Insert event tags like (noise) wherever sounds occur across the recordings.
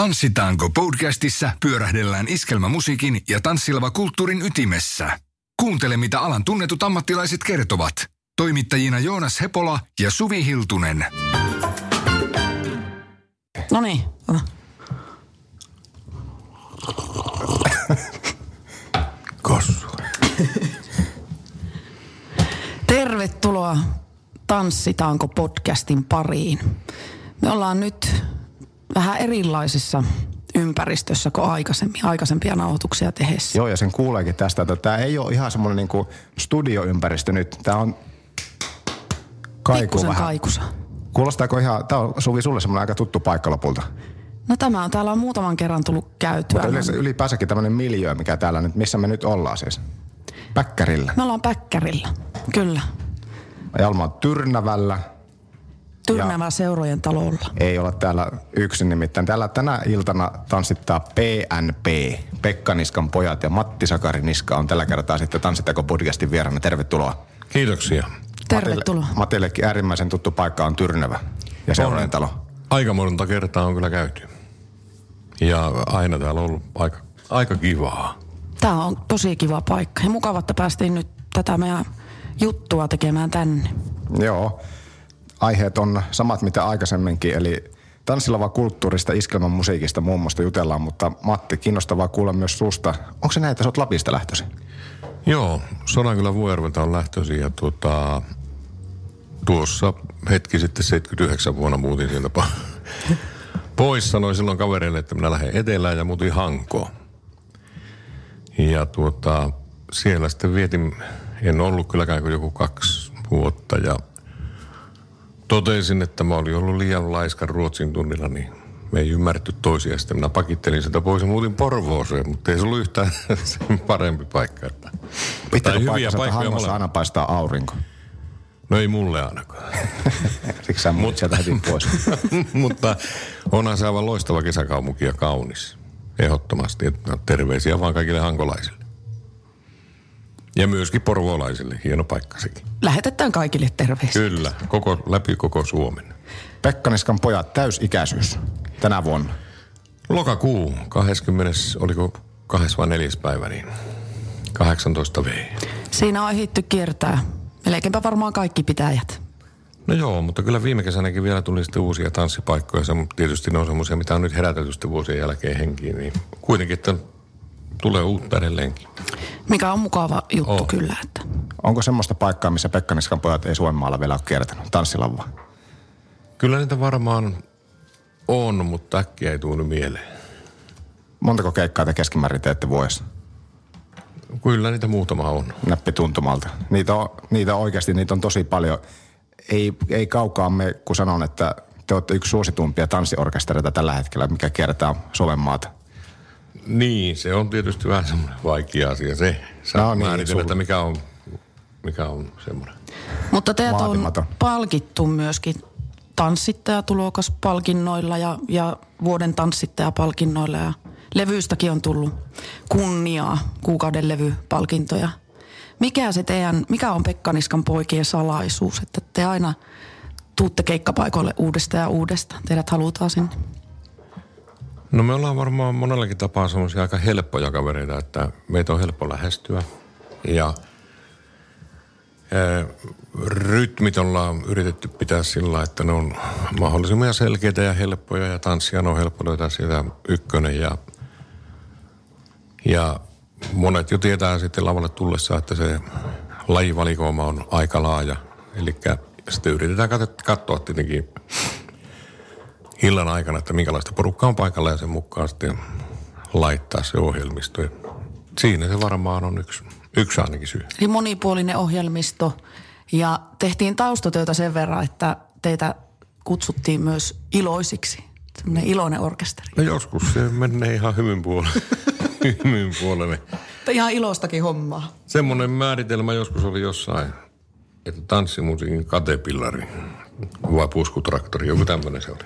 Tanssitaanko podcastissa pyörähdellään iskelmämusiikin ja tanssilava kulttuurin ytimessä. Kuuntele, mitä alan tunnetut ammattilaiset kertovat. Toimittajina Joonas Hepola ja Suvi Hiltunen. No niin. (laughs) Kossu. Tervetuloa Tanssitaanko podcastin pariin. Me ollaan nyt vähän erilaisessa ympäristössä kuin aikaisemmin, aikaisempia nauhoituksia tehdessä. Joo, ja sen kuuleekin tästä, että tämä ei ole ihan semmoinen niinku studioympäristö nyt. Tämä on kaiku Pikkusen vähän. kaikusa. Kuulostaako ihan, tämä on Suvi sulle semmoinen aika tuttu paikka lopulta. No tämä on, täällä on muutaman kerran tullut käytyä. Mutta yleensä, ylipäänssäkin tämmöinen miljö, mikä täällä nyt, missä me nyt ollaan siis. Päkkärillä. Me ollaan Päkkärillä, kyllä. Jalma on Tyrnävällä. Tyrnävä seurojen talolla. Ei olla täällä yksin nimittäin. Täällä tänä iltana tanssittaa PNP, Pekka Niskan pojat ja Matti Sakari Niska on tällä kertaa sitten Tanssittako podcastin vieraana. Tervetuloa. Kiitoksia. Tervetuloa. Matille, Matillekin äärimmäisen tuttu paikka on Tyrnävä ja seurojen talo. Aika monta kertaa on kyllä käyty. Ja aina täällä on ollut aika, aika kivaa. Tämä on tosi kiva paikka ja mukava, että päästiin nyt tätä meidän juttua tekemään tänne. Joo. Aiheet on samat mitä aikaisemminkin, eli tanssilava kulttuurista, iskelmän musiikista muun muassa jutellaan, mutta Matti, kiinnostavaa kuulla myös susta. Onko se näin, että sä oot Lapista lähtöisin? Joo, Sodankylän Vuojärveltä on lähtöisin ja tuota, tuossa hetki sitten 79 vuonna muutin sieltä po- (laughs) pois. Sanoin silloin kavereille, että minä lähden etelään ja muutin Hankoon. Ja tuota, siellä sitten vietin, en ollut kylläkään kuin joku kaksi vuotta ja totesin, että mä olin ollut liian laiskan ruotsin tunnilla, niin me ei ymmärretty toisia. Sitten minä pakittelin sitä pois ja muutin Porvooseen, mutta ei se ollut yhtään (laughs) sen parempi paikka. Että. Pitääkö hyviä että paikkoja Hangossa molemmat. aina paistaa aurinko? No ei mulle ainakaan. (laughs) Siksi sä muut sieltä heti pois. (laughs) Mutta onhan se aivan loistava kesäkaupunki ja kaunis. Ehdottomasti. Että terveisiä vaan kaikille hankolaisille. Ja myöskin porvoolaisille. Hieno paikka sekin. Lähetetään kaikille terveisiä. Kyllä. Koko, läpi koko Suomen. Pekka Niskan pojat, täysikäisyys tänä vuonna. Lokakuu 20, oliko kahdessa vai neljäs päivä, niin 18 V. Siinä on ehditty kiertää melkeinpä varmaan kaikki pitäjät. No joo, mutta kyllä viime kesänäkin vielä tuli sitten uusia tanssipaikkoja. Se, tietysti ne on semmoisia, mitä on nyt herätelty sitten vuosien jälkeen henkiin. Niin kuitenkin, että tulee uutta edelleenkin. Mikä on mukava juttu On. kyllä. Että. Onko semmoista paikkaa, missä Pekka Niskan pojat ei Suomenmaalla vielä ole kiertänyt? Tanssilavaa. Kyllä niitä varmaan on, mutta äkkiä ei tunnu mieleen. Montako keikkaa te keskimäärin teette vuodessa? Kyllä niitä muutama on. Näppituntumalta. Niitä on, niitä oikeasti, niitä on tosi paljon. Ei, ei kaukaa me, kun sanon, että te olette yksi suosituimpia tanssiorkestereita tällä hetkellä, mikä kiertää Suomen maata. Niin, se on tietysti vähän semmoinen vaikea asia se. Sä No niin, niin, sulla- että mikä on, mikä on semmoinen. Mutta teidät on palkittu myöskin tanssittajatulokaspalkinnoilla ja, ja vuoden tanssittajapalkinnoilla ja levyystäkin on tullut kunniaa, kuukauden levypalkintoja. Mikä se teidän, mikä on Pekka Niskan poikien salaisuus, että te aina tuutte keikkapaikoille uudestaan ja uudestaan. Teidät halutaan sinne. No me ollaan varmaan monellakin tapaa semmoisia aika helppoja kavereita, että meitä on helppo lähestyä. Ja ää, rytmit ollaan yritetty pitää sillä, että ne on mahdollisimman selkeitä ja helppoja ja tanssia on helppo löytää sieltä ykkönen ja, ja monet jo tietää sitten lavalle tullessa, että se lajivalikoima on aika laaja. Eli sitten yritetään kat- katsoa tietenkin illan aikana, että minkälaista porukkaa on paikalla ja sen mukaan sitten laittaa se ohjelmisto. Ja siinä se varmaan on yksi, yksi ainakin syy. Eli monipuolinen ohjelmisto ja tehtiin taustatöitä sen verran, että teitä kutsuttiin myös iloisiksi. Sellainen iloinen orkesteri. No joskus se menee ihan hymyn puolelle. (laughs) hymyn puolelle. Ihan ilostakin hommaa. Semmoinen määritelmä joskus oli jossain, että tanssimusiikin katepillari vai puskutraktori, joku tämmöinen se oli.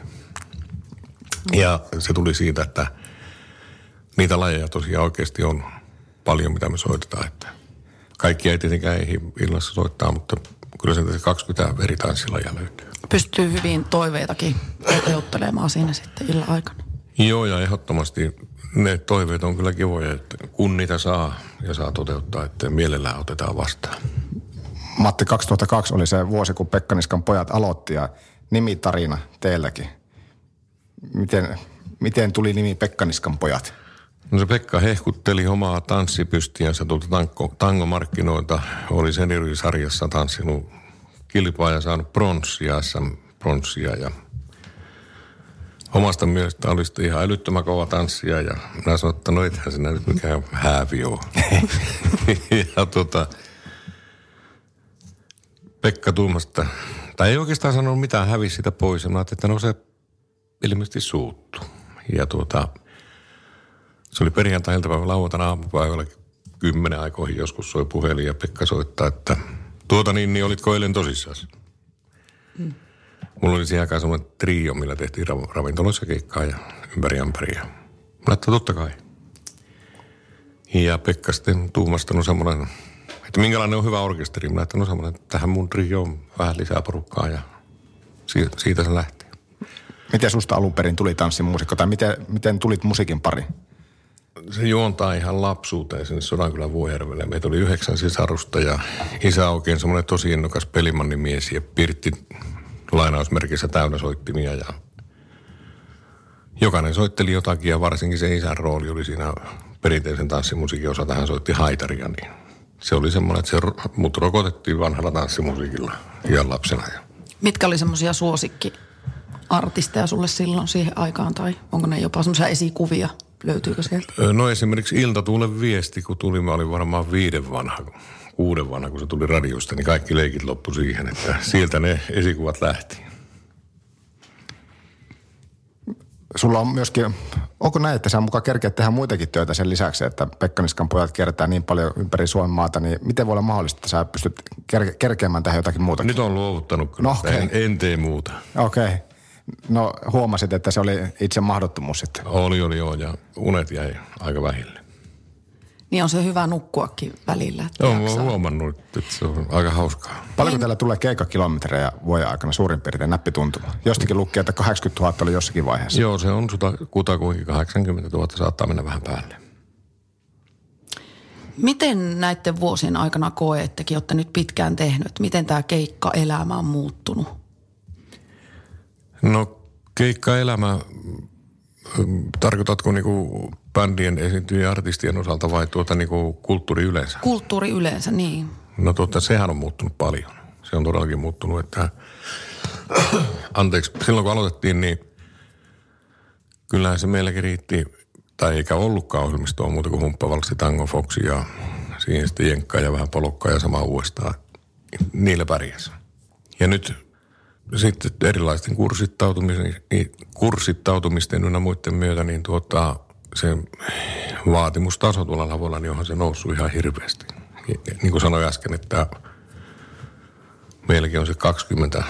Ja se tuli siitä, että niitä lajeja tosiaan oikeasti on paljon, mitä me soitetaan. Että kaikki ei tietenkään ehdi illassa soittaa, mutta kyllä se 20 eri tanssilajia löytyy. Pystyy hyvin toiveitakin toteuttelemaan siinä sitten illan aikana. Joo, ja ehdottomasti ne toiveet on kyllä kivoja, että kun niitä saa ja saa toteuttaa, että mielellään otetaan vastaan. Matti, 2002 oli se vuosi, kun Pekkaniskan pojat aloitti ja nimitarina teilläkin. Miten, miten tuli nimi Pekkaniskan pojat? No se Pekka hehkutteli omaa tanssipystiänsä tuolta tanko, tangomarkkinoilta. Oli sen eri sarjassa tanssinut kilpaa ja saanut pronssia, SM-pronssia ja omasta mielestä oli sitten ihan älyttömän kova tanssia ja minä sanoin, että no ethän sinä nyt mikään häävi ole. (laughs) ja tota, Pekka tuumasta, tai ei oikeastaan sanonut mitään, hävisi sitä pois ja mä että no se ilmeisesti suuttu. Ja tuota, se oli perjantai-iltapäivä lauantaina aamupäivällä kymmenen aikoihin joskus soi puhelin ja Pekka soittaa, että tuota niin, niin olitko eilen tosissaan? Mm. Mulla oli siihen aikaan semmoinen trio, millä tehtiin ravintoloissa keikkaa ja ympäri ämpäriä. Mä että totta kai. Ja Pekka sitten tuumastanut semmoinen, että minkälainen on hyvä orkesteri. Mä että no semmoinen, että tähän mun trio on vähän lisää porukkaa ja siitä se lähti. Miten susta alun perin tuli tanssimuusikko tai miten, miten tulit musiikin pari? Se juontaa ihan lapsuuteen sinne Sodankylän Vuojärvelle. Meitä oli yhdeksän sisarusta ja isä oikein semmoinen tosi innokas pelimannimies ja Pirtti lainausmerkissä täynnä soittimia ja jokainen soitteli jotakin ja varsinkin se isän rooli oli siinä perinteisen tanssimusiikin osalta. Hän soitti haitaria, niin se oli semmoinen, että se mut rokotettiin vanhalla tanssimusiikilla ihan lapsena. Mitkä oli semmoisia suosikki artisteja sulle silloin siihen aikaan tai onko ne jopa semmoisia esikuvia? Löytyykö sieltä? No esimerkiksi Ilta tuule viesti, kun tuli, mä olin varmaan viiden vanha, kuuden vanha, kun se tuli radiosta, niin kaikki leikit loppu siihen, että sieltä ne esikuvat lähti. Sulla on myöskin, onko näin, että sä mukaan kerkeät tehdä muitakin töitä sen lisäksi, että Pekkaniskan pojat kiertää niin paljon ympäri Suomen maata, niin miten voi olla mahdollista, että sä pystyt ker- kerkeämään tähän jotakin muuta? Nyt on luovuttanut kyllä, no, okay. en, en tee muuta. Okei. Okay. No huomasit, että se oli itse mahdottomuus sitten. Oli, oli joo, ja unet jäi aika vähille. Niin on se hyvä nukkuakin välillä. Joo, mä oon huomannut, että se on aika hauskaa. Paljonko teillä tulee keikkakilometrejä vuoden aikana suurin piirtein näppituntuma? Jostakin lukee, että 80 000 oli jossakin vaiheessa. Joo, se on kutakuinkin 80 000, saattaa mennä vähän päälle. Miten näiden vuosien aikana koettekin, olette nyt pitkään tehnyt, miten tämä keikka-elämä on muuttunut? No keikka-elämä, tarkoitatko niinku bändien esiintyjien artistien osalta vai tuota niinku kulttuuri yleensä? Kulttuuri yleensä, niin. No tuota, sehän on muuttunut paljon. Se on todellakin muuttunut, että (clears throat) anteeksi, silloin kun aloitettiin, niin kyllähän se meilläkin riitti, tai eikä ollutkaan ohjelmistoa muuta kuin humppavalksi Tango Foxi ja siihen sitten jenkkaa ja vähän polokkaa ja sama uudestaan. Niillä pärjäs. Ja nyt sitten erilaisten kurssittautumisten, kurssittautumisten ynnä muiden myötä, niin tuota, se vaatimustaso tuolla lavoilla, niin onhan se noussut ihan hirveästi. Niin kuin sanoin äsken, että meilläkin on se 20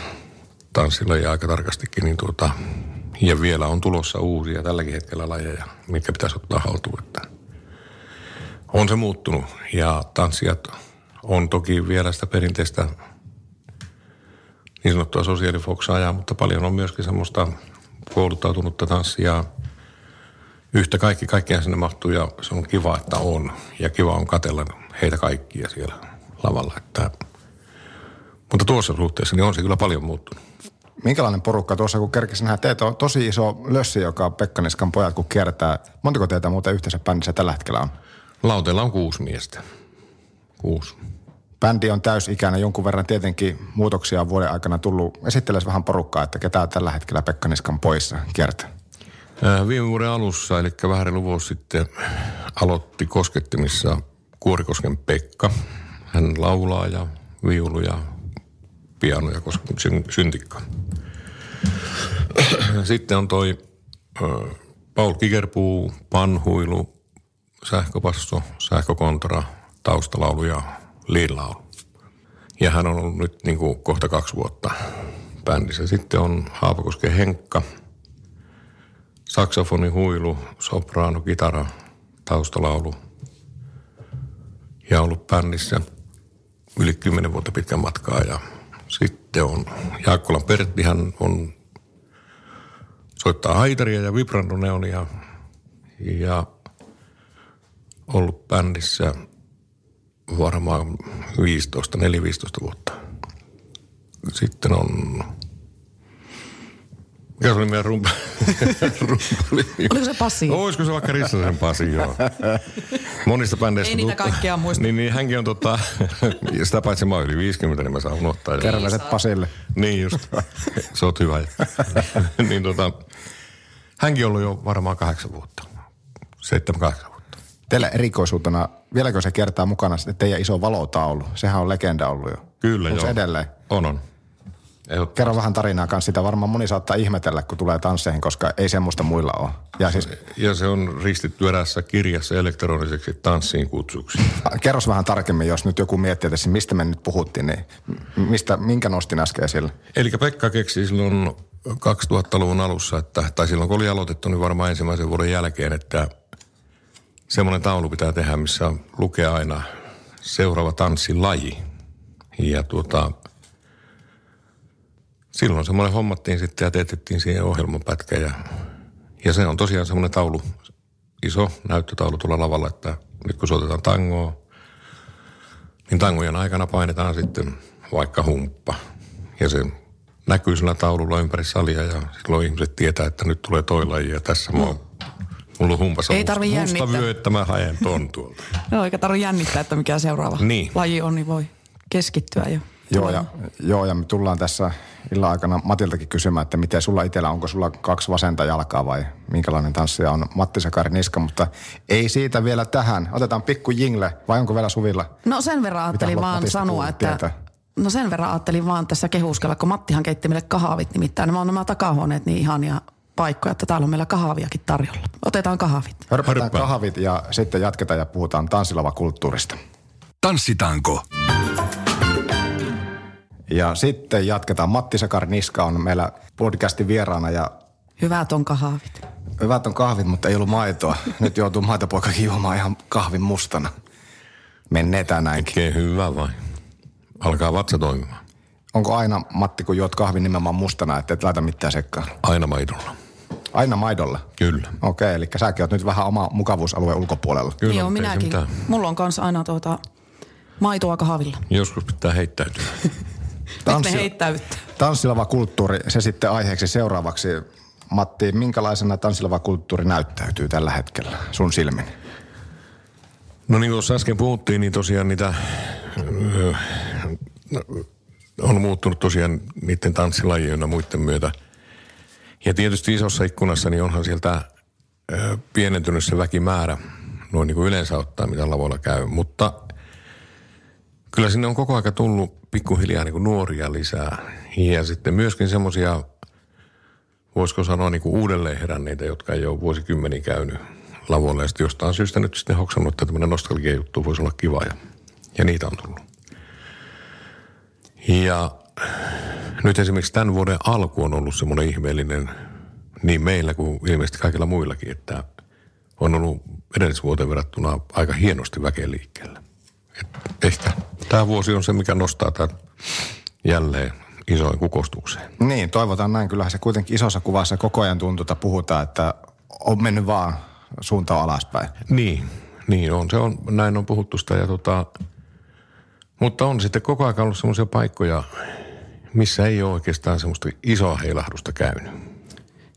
tanssilla ja aika tarkastikin, niin tuota, ja vielä on tulossa uusia tälläkin hetkellä lajeja, mitkä pitäisi ottaa haltuun. Että on se muuttunut ja tanssijat on toki vielä sitä perinteistä niin sanottua sosiaalifoksaa, mutta paljon on myöskin semmoista kouluttautunutta tanssia. Yhtä kaikki, kaikkea sinne mahtuu ja se on kiva, että on. Ja kiva on katella heitä kaikkia siellä lavalla. Että, mutta tuossa suhteessa niin on se kyllä paljon muuttunut. Minkälainen porukka tuossa, kun kerkesin nähdä, teitä on tosi iso lössi, joka Pekkaniskan pojat, kun kiertää. Montako teitä muuten yhteensä bändissä tällä hetkellä on? Lauteella on kuusi miestä. Kuusi. Bändi on täysikäinen, jonkun verran tietenkin muutoksia on vuoden aikana tullut. Esitteles vähän porukkaa, että ketä tällä hetkellä Pekka Niskan poissa kiertää. Viime vuoden alussa, eli vähän reilu vuosi sitten, aloitti koskettimissa Kuorikosken Pekka. Hän laulaa ja viulu ja piano ja syntikka. Sitten on toi Paul Kikerpuu, panhuilu, sähköpasso, sähkökontra, taustalaulu ja liilaulu. Ja hän on ollut nyt niin kuin kohta kaksi vuotta bändissä. Sitten on Haapakosken Henkka, saksofoni, huilu, sopraano, kitara, taustalaulu. Ja ollut bändissä yli kymmenen vuotta pitkän matkaa. Ja sitten on Jaakkolan Pertti, hän on soittaa haitaria ja vibrandoneonia ja ollut bändissä varmaan 15, 4-15 vuotta. Sitten on mikä se oli meidän rumpa? (laughs) Oliko se Pasi? Olisiko se vaikka Rissasen Pasi, joo. (laughs) Monista bändeistä. Ei niitä kaikkea muista. Niin, niin hänkin on tota, (laughs) sitä paitsi mä oon yli 50, niin mä saan unohtaa. Terveiset Pasille. Niin just. Se on hyvä. niin tota, hänkin on ollut jo varmaan kahdeksan vuotta. Seitsemän, kahdeksan vuotta. Teillä erikoisuutena, vieläkö se kertaa mukana sitten teidän iso valotaulu? Sehän on legenda ollut jo. Kyllä Onko joo. edelleen? On, on. Kerro vähän tarinaa kanssa. Sitä varmaan moni saattaa ihmetellä, kun tulee tansseihin, koska ei semmoista muilla ole. Ja siis Ja se on ristitty erässä kirjassa elektroniseksi tanssiin kutsuksi. (laughs) kerros vähän tarkemmin, jos nyt joku miettii, että mistä me nyt puhuttiin, niin mistä, minkä nostin äsken esille? Eli Pekka keksi silloin 2000-luvun alussa, että, tai silloin kun oli aloitettu, niin varmaan ensimmäisen vuoden jälkeen, että semmoinen taulu pitää tehdä, missä lukee aina seuraava tanssilaji. Ja tuota, silloin semmoinen hommattiin sitten ja teetettiin siihen ohjelmapätkä ja, ja se on tosiaan semmoinen taulu, iso näyttötaulu tuolla lavalla, että nyt kun soitetaan tangoa, niin tangojen aikana painetaan sitten vaikka humppa. Ja se näkyy sillä taululla ympäri salia ja silloin ihmiset tietää, että nyt tulee toi laji ja tässä mä oon, mulla on humpassa Ei musta, tarvi musta jännittää. vyö, että mä haen ton tuolta. (laughs) Joo, eikä tarvitse jännittää, että mikä seuraava Niin. laji on, niin voi keskittyä jo. Joo ja, joo, ja me tullaan tässä illan aikana Matiltakin kysymään, että miten sulla itsellä, onko sulla kaksi vasenta jalkaa vai minkälainen tanssija on Matti Sakari Niska, mutta ei siitä vielä tähän. Otetaan pikku jingle, vai onko vielä Suvilla? No sen verran ajattelin vaan Matista sanoa, että... tietää? No sen verran ajattelin vaan tässä kehuskella, kun Mattihan keitti meille kahvit nimittäin. Nämä on nämä takahuoneet niin ihania paikkoja, että täällä on meillä kahviakin tarjolla. Otetaan kahvit. Hörpätään Hörppää. kahvit ja sitten jatketaan ja puhutaan tanssilava-kulttuurista. Tanssitaanko? Ja sitten jatketaan. Matti Sakari Niska on meillä podcastin vieraana ja Hyvät on kahvit. hyvät on kahvit, mutta ei ollut maitoa. Nyt joutuu maitopoikakin juomaan ihan kahvin mustana. Menneetään näinkin. Oikein hyvä vai? Alkaa vatsa toimimaan. Onko aina, Matti, kun juot kahvin nimenomaan mustana, että et laita mitään sekkaan? Aina maidolla. Aina maidolla? Kyllä. Okei, eli säkin oot nyt vähän oma mukavuusalueen ulkopuolella. Kyllä, Joo, minäkin. mitään. Mulla on kanssa aina tuota maitoa kahvilla. Joskus pitää heittäytyä. (laughs) Tanssi... Ne heittäyttä. Tanssilava kulttuuri, se sitten aiheeksi seuraavaksi. Matti, minkälaisena tanssilava kulttuuri näyttäytyy tällä hetkellä sun silmin? No niin kuin tuossa äsken puhuttiin, niin tosiaan niitä no, on muuttunut tosiaan niiden tanssilajien ja muiden myötä. Ja tietysti isossa ikkunassa niin onhan sieltä pienentynyt se väkimäärä, noin niin kuin yleensä ottaa, mitä lavoilla käy. Mutta kyllä sinne on koko aika tullut pikkuhiljaa niin kuin nuoria lisää. Ja sitten myöskin semmoisia, voisiko sanoa niin kuin uudelleen heränneitä, jotka ei ole vuosikymmeniä käynyt lavoilla. Ja sitten jostain syystä nyt sitten hoksannut, että tämmöinen nostalgia juttu voisi olla kiva ja, ja niitä on tullut. Ja nyt esimerkiksi tämän vuoden alku on ollut semmoinen ihmeellinen niin meillä kuin ilmeisesti kaikilla muillakin, että on ollut edellisvuoteen verrattuna aika hienosti väkeä liikkeellä. Et ehkä tämä vuosi on se, mikä nostaa tämän jälleen isoin kukostukseen. Niin, toivotaan näin. Kyllähän se kuitenkin isossa kuvassa koko ajan tuntuu, että puhutaan, että on mennyt vaan suuntaan alaspäin. Niin, niin on. Se on, näin on puhuttu sitä ja tota, mutta on sitten koko ajan ollut semmoisia paikkoja, missä ei ole oikeastaan semmoista isoa heilahdusta käynyt.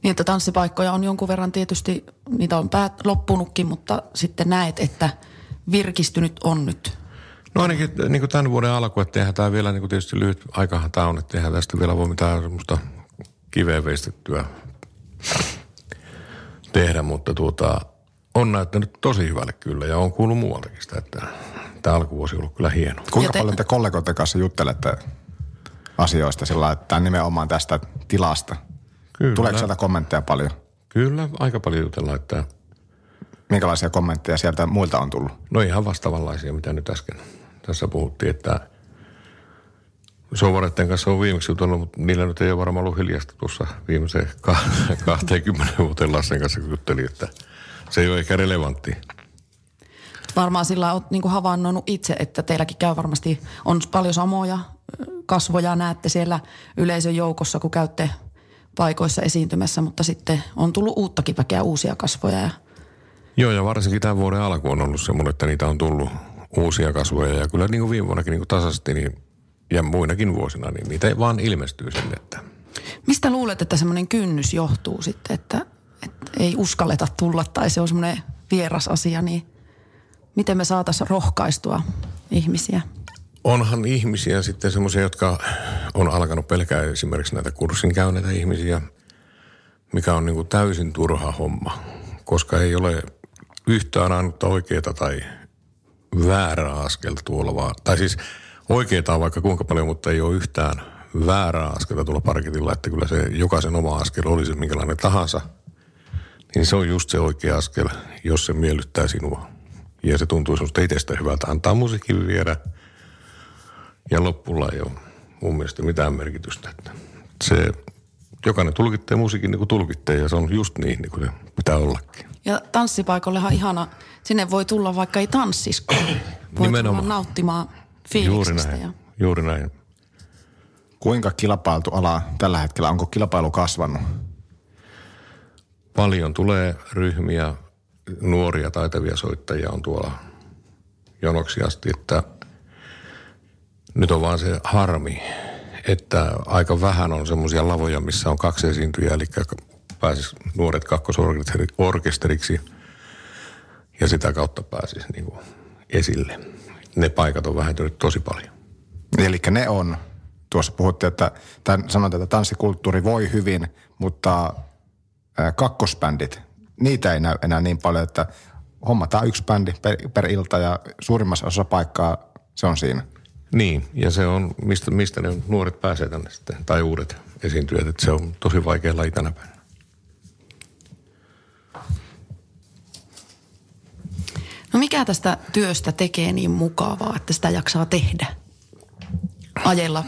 Niin, että tanssipaikkoja on jonkun verran tietysti, niitä on päät loppunutkin, mutta sitten näet, että virkistynyt on nyt. No ainakin niin kuin tämän vuoden alku, että eihän tämä vielä niin kuin tietysti lyhyt aikahan tämä on, että eihän tästä vielä voi mitään semmoista kiveen veistettyä tehdä, mutta tuota, on näyttänyt tosi hyvälle kyllä ja on kuullut muualtakin sitä, että tämä alkuvuosi on ollut kyllä hieno. Kuinka te- paljon te kollegoiden kanssa juttelette asioista sillä lailla, että nimenomaan tästä tilasta? Kyllä, Tuleeko sieltä kommentteja paljon? kyllä aika paljon jutellaan, että Minkälaisia kommentteja sieltä muilta on tullut? no ihan vastaavanlaisia, mitä nyt äsken tässä puhuttiin, että Sovareiden kanssa on viimeksi jutellut, mutta niillä nyt ei ole varmaan ollut hiljasta tuossa viimeiseen ka- (laughs) 20 vuoteen Lassen kanssa, kun juttelin, että se ei ole ehkä relevantti. Varmaan sillä olet niin havainnoinut itse, että teilläkin käy varmasti, on paljon samoja kasvoja näette siellä yleisön joukossa, kun käytte paikoissa esiintymässä, mutta sitten on tullut uuttakin väkeä, uusia kasvoja. Ja... Joo, ja varsinkin tämän vuoden alku on ollut semmoinen, että niitä on tullut uusia kasvoja. Ja kyllä niin kuin viime vuonnakin niin kuin tasaisesti niin, ja muinakin vuosina, niin niitä ei vaan ilmestyy sinne. Että. Mistä luulet, että semmoinen kynnys johtuu sitten, että, että ei uskalleta tulla tai se on semmoinen vieras asia, niin miten me saataisiin rohkaistua ihmisiä? Onhan ihmisiä sitten semmoisia, jotka on alkanut pelkää esimerkiksi näitä kurssin käyneitä ihmisiä, mikä on niin kuin täysin turha homma, koska ei ole yhtään ainutta oikeaa tai väärää askelta tuolla vaan. Tai siis oikeita on vaikka kuinka paljon, mutta ei ole yhtään väärää askelta tuolla parketilla, että kyllä se jokaisen oma askel olisi minkälainen tahansa, niin se on just se oikea askel, jos se miellyttää sinua. Ja se tuntuu sinusta itsestä hyvältä antaa musiikin viedä – ja loppulla ei ole mun mielestä mitään merkitystä. Että se, jokainen tulkittee musiikin niin kuin tulkittee ja se on just niin, niin kuin se pitää ollakin. Ja tanssipaikallehan ihana, sinne voi tulla vaikka ei tanssiskaan. Voi tulla nauttimaan fiiliksestä. Juuri näin, ja... juuri näin. Kuinka kilpailtu ala tällä hetkellä? Onko kilpailu kasvanut? Paljon tulee ryhmiä, nuoria taitavia soittajia on tuolla jonoksi asti, että – nyt on vaan se harmi, että aika vähän on semmoisia lavoja, missä on kaksi esiintyjää, eli pääsis nuoret kakkosorkesteriksi ja sitä kautta pääsis niin kuin esille. Ne paikat on vähentynyt tosi paljon. Eli ne on, tuossa puhuttiin, että tämän, sanotaan, että tanssikulttuuri voi hyvin, mutta kakkosbändit, niitä ei näy enää niin paljon, että hommataan yksi bändi per, per ilta ja suurimmassa osassa paikkaa se on siinä. Niin, ja se on, mistä, mistä ne nuoret pääsee tänne sitten, tai uudet esiintyjät, että se on tosi vaikea laji tänä päivänä. No mikä tästä työstä tekee niin mukavaa, että sitä jaksaa tehdä? Ajella,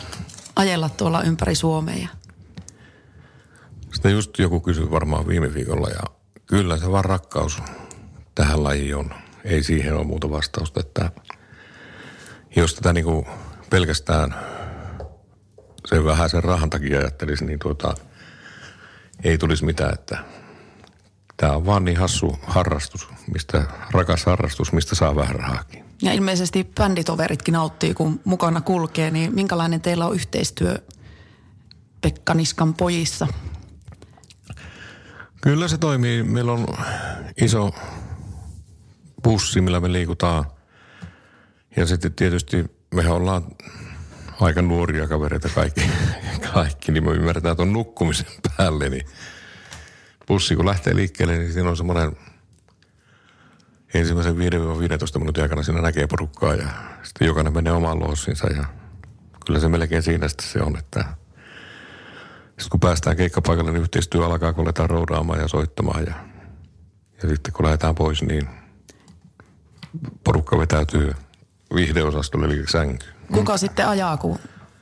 ajella tuolla ympäri Suomea. Sitä just joku kysyi varmaan viime viikolla ja kyllä se vaan rakkaus tähän lajiin on. Ei siihen ole muuta vastausta, että – jos tätä niin kuin pelkästään sen vähän sen rahan takia ajattelisi, niin tuota, ei tulisi mitään, että tämä on vaan niin hassu harrastus, mistä, rakas harrastus, mistä saa vähän rahaakin. Ja ilmeisesti bänditoveritkin nauttii, kun mukana kulkee, niin minkälainen teillä on yhteistyö Pekka Niskan pojissa? Kyllä se toimii. Meillä on iso bussi, millä me liikutaan – ja sitten tietysti mehän ollaan aika nuoria kavereita kaikki, kaikki niin me ymmärretään tuon nukkumisen päälle, niin bussi kun lähtee liikkeelle, niin siinä on semmoinen ensimmäisen 5-15 minuutin aikana siinä näkee porukkaa ja sitten jokainen menee omaan loossinsa ja kyllä se melkein siinä sitten se on, että sitten kun päästään keikkapaikalle, niin yhteistyö alkaa, kun aletaan roudaamaan ja soittamaan ja, ja sitten kun lähdetään pois, niin porukka vetäytyy – vihdeosastolle eli sänky. Kuka mm. sitten ajaa, kun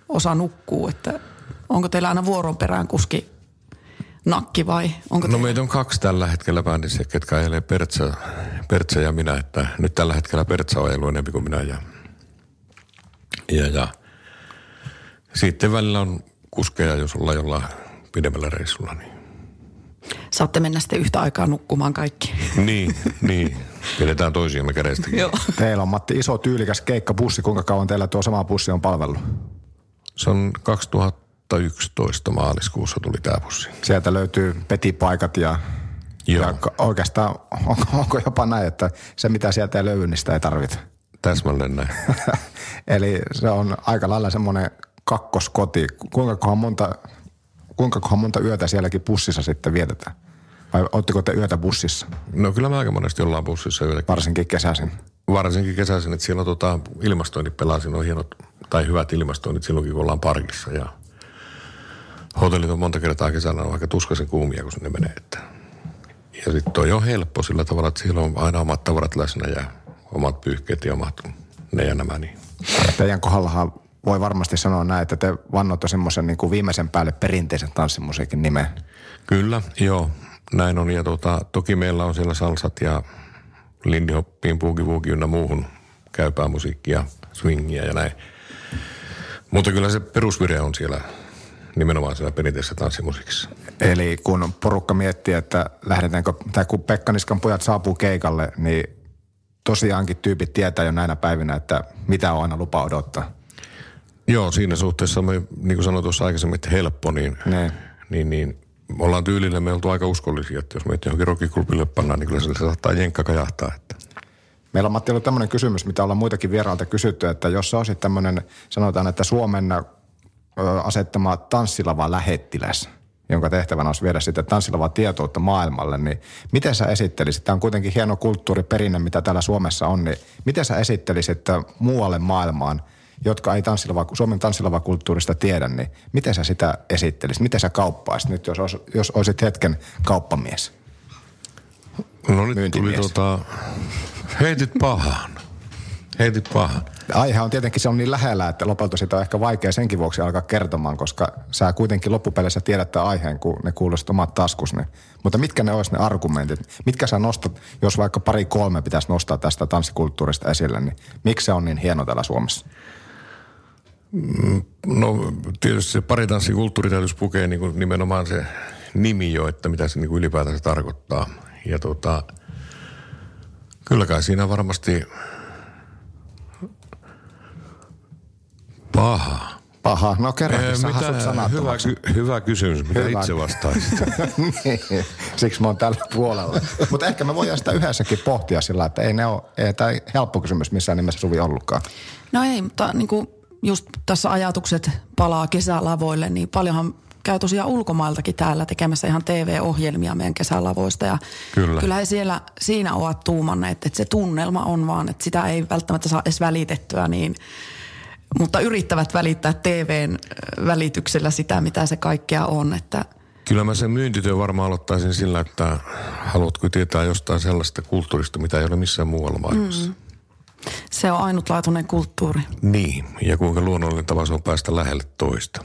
osa nukkuu? Että onko teillä aina vuoron perään kuski nakki vai onko No teillä... meitä on kaksi tällä hetkellä bändissä, ketkä ajelee Pertsä, Pertsä ja minä. Että nyt tällä hetkellä Pertsä on ajellut enemmän kuin minä ja, ja, ja sitten välillä on kuskeja, jos ollaan jollain pidemmällä reissulla. Niin. Saatte mennä sitten yhtä aikaa nukkumaan kaikki. niin, niin. Pidetään toisiamme kädestä. Joo. Teillä on Matti iso tyylikäs keikkabussi. Kuinka kauan teillä tuo sama bussi on palvellut? Se on 2011 maaliskuussa tuli tämä bussi. Sieltä löytyy petipaikat ja, Joo. ja oikeastaan onko, onko jopa näin, että se mitä sieltä ei löydy, niin sitä ei tarvita. Täsmälleen näin. (laughs) Eli se on aika lailla semmoinen kakkoskoti. Kuinka monta, kuinka monta yötä sielläkin bussissa sitten vietetään? Vai ottiko te yötä bussissa? No kyllä me aika monesti ollaan bussissa yötä. Varsinkin kesäisin. Varsinkin kesäisin, että siellä on tota, ilmastoinnit pelaa, siinä on hienot tai hyvät ilmastoinnit silloinkin, kun ollaan parkissa. Ja hotellit on monta kertaa kesällä on aika tuskaisen kuumia, kun sinne menee. Että. Ja sitten toi on helppo sillä tavalla, että siellä on aina omat tavarat läsnä ja omat pyyhkeet ja omat ne ja nämä. Niin. Teidän kohdallahan voi varmasti sanoa näin, että te vannotte semmoisen niin kuin viimeisen päälle perinteisen tanssimusiikin nimen. Kyllä, joo näin on. Ja tota, toki meillä on siellä salsat ja Lindy Hoppiin, Boogie Woogie ynnä muuhun käypää musiikkia, swingia ja näin. Mutta kyllä se perusvire on siellä nimenomaan siellä perinteisessä tanssimusiikissa. Eli kun porukka miettii, että lähdetäänkö, tai kun Pekka Niskan pojat saapuu keikalle, niin tosiaankin tyypit tietää jo näinä päivinä, että mitä on aina lupa odottaa. Joo, siinä suhteessa me, niin kuin sanoin tuossa aikaisemmin, että helppo, niin, Ne. niin, niin me ollaan tyylillä, me oltu aika uskollisia, että jos meitä johonkin rockiklubille pannaan, niin kyllä se saattaa jenkka kajahtaa. Että. Meillä on Matti ollut tämmöinen kysymys, mitä ollaan muitakin vierailta kysytty, että jos sä olisit tämmöinen, sanotaan, että Suomen asettama tanssilava lähettiläs, jonka tehtävänä olisi viedä sitten tanssilava tietoutta maailmalle, niin miten sä esittelisit, tämä on kuitenkin hieno kulttuuriperinne, mitä täällä Suomessa on, niin miten sä esittelisit muualle maailmaan, jotka ei tanssilava, Suomen tanssilavakulttuurista tiedä, niin miten sä sitä esittelisit, miten sä kauppaisit nyt, jos, olis- jos olisit hetken kauppamies? No nyt tuli tota, heitit pahan. Heitit pahan. Aihe on tietenkin se on niin lähellä, että lopulta sitä on ehkä vaikea senkin vuoksi alkaa kertomaan, koska sä kuitenkin loppupeleissä tiedät tämän aiheen, kun ne kuulostaa omat taskus. Niin. Mutta mitkä ne olisi ne argumentit? Mitkä sä nostat, jos vaikka pari kolme pitäisi nostaa tästä tanssikulttuurista esille, niin miksi se on niin hieno täällä Suomessa? No tietysti se paritanssikulttuuri täytyisi pukea niin kuin nimenomaan se nimi jo, että mitä se niin kuin ylipäätänsä tarkoittaa. Ja tota, kyllä kai siinä varmasti paha. Paha, no kerran, Ee, sä hasut hyvä, ky- hyvä kysymys, mitä Hyvä. itse vastaisit. (laughs) Niin, Siksi mä oon tällä puolella. Mutta ehkä me voidaan sitä yhdessäkin pohtia sillä, että ei ne ole, ei tämä helppo kysymys missään nimessä Suvi ollutkaan. No ei, mutta niin kuin just tässä ajatukset palaa kesälavoille, niin paljonhan käy tosiaan ulkomailtakin täällä tekemässä ihan TV-ohjelmia meidän kesälavoista. Ja Kyllä. Kyllä he siellä siinä ovat tuumanneet, että se tunnelma on vaan, että sitä ei välttämättä saa edes välitettyä niin, mutta yrittävät välittää TVn välityksellä sitä, mitä se kaikkea on, että Kyllä mä sen myyntityön varmaan aloittaisin sillä, että haluatko tietää jostain sellaista kulttuurista, mitä ei ole missään muualla maailmassa. Mm. Se on ainutlaatuinen kulttuuri. Niin, ja kuinka luonnollinen tapa se on päästä lähelle toista.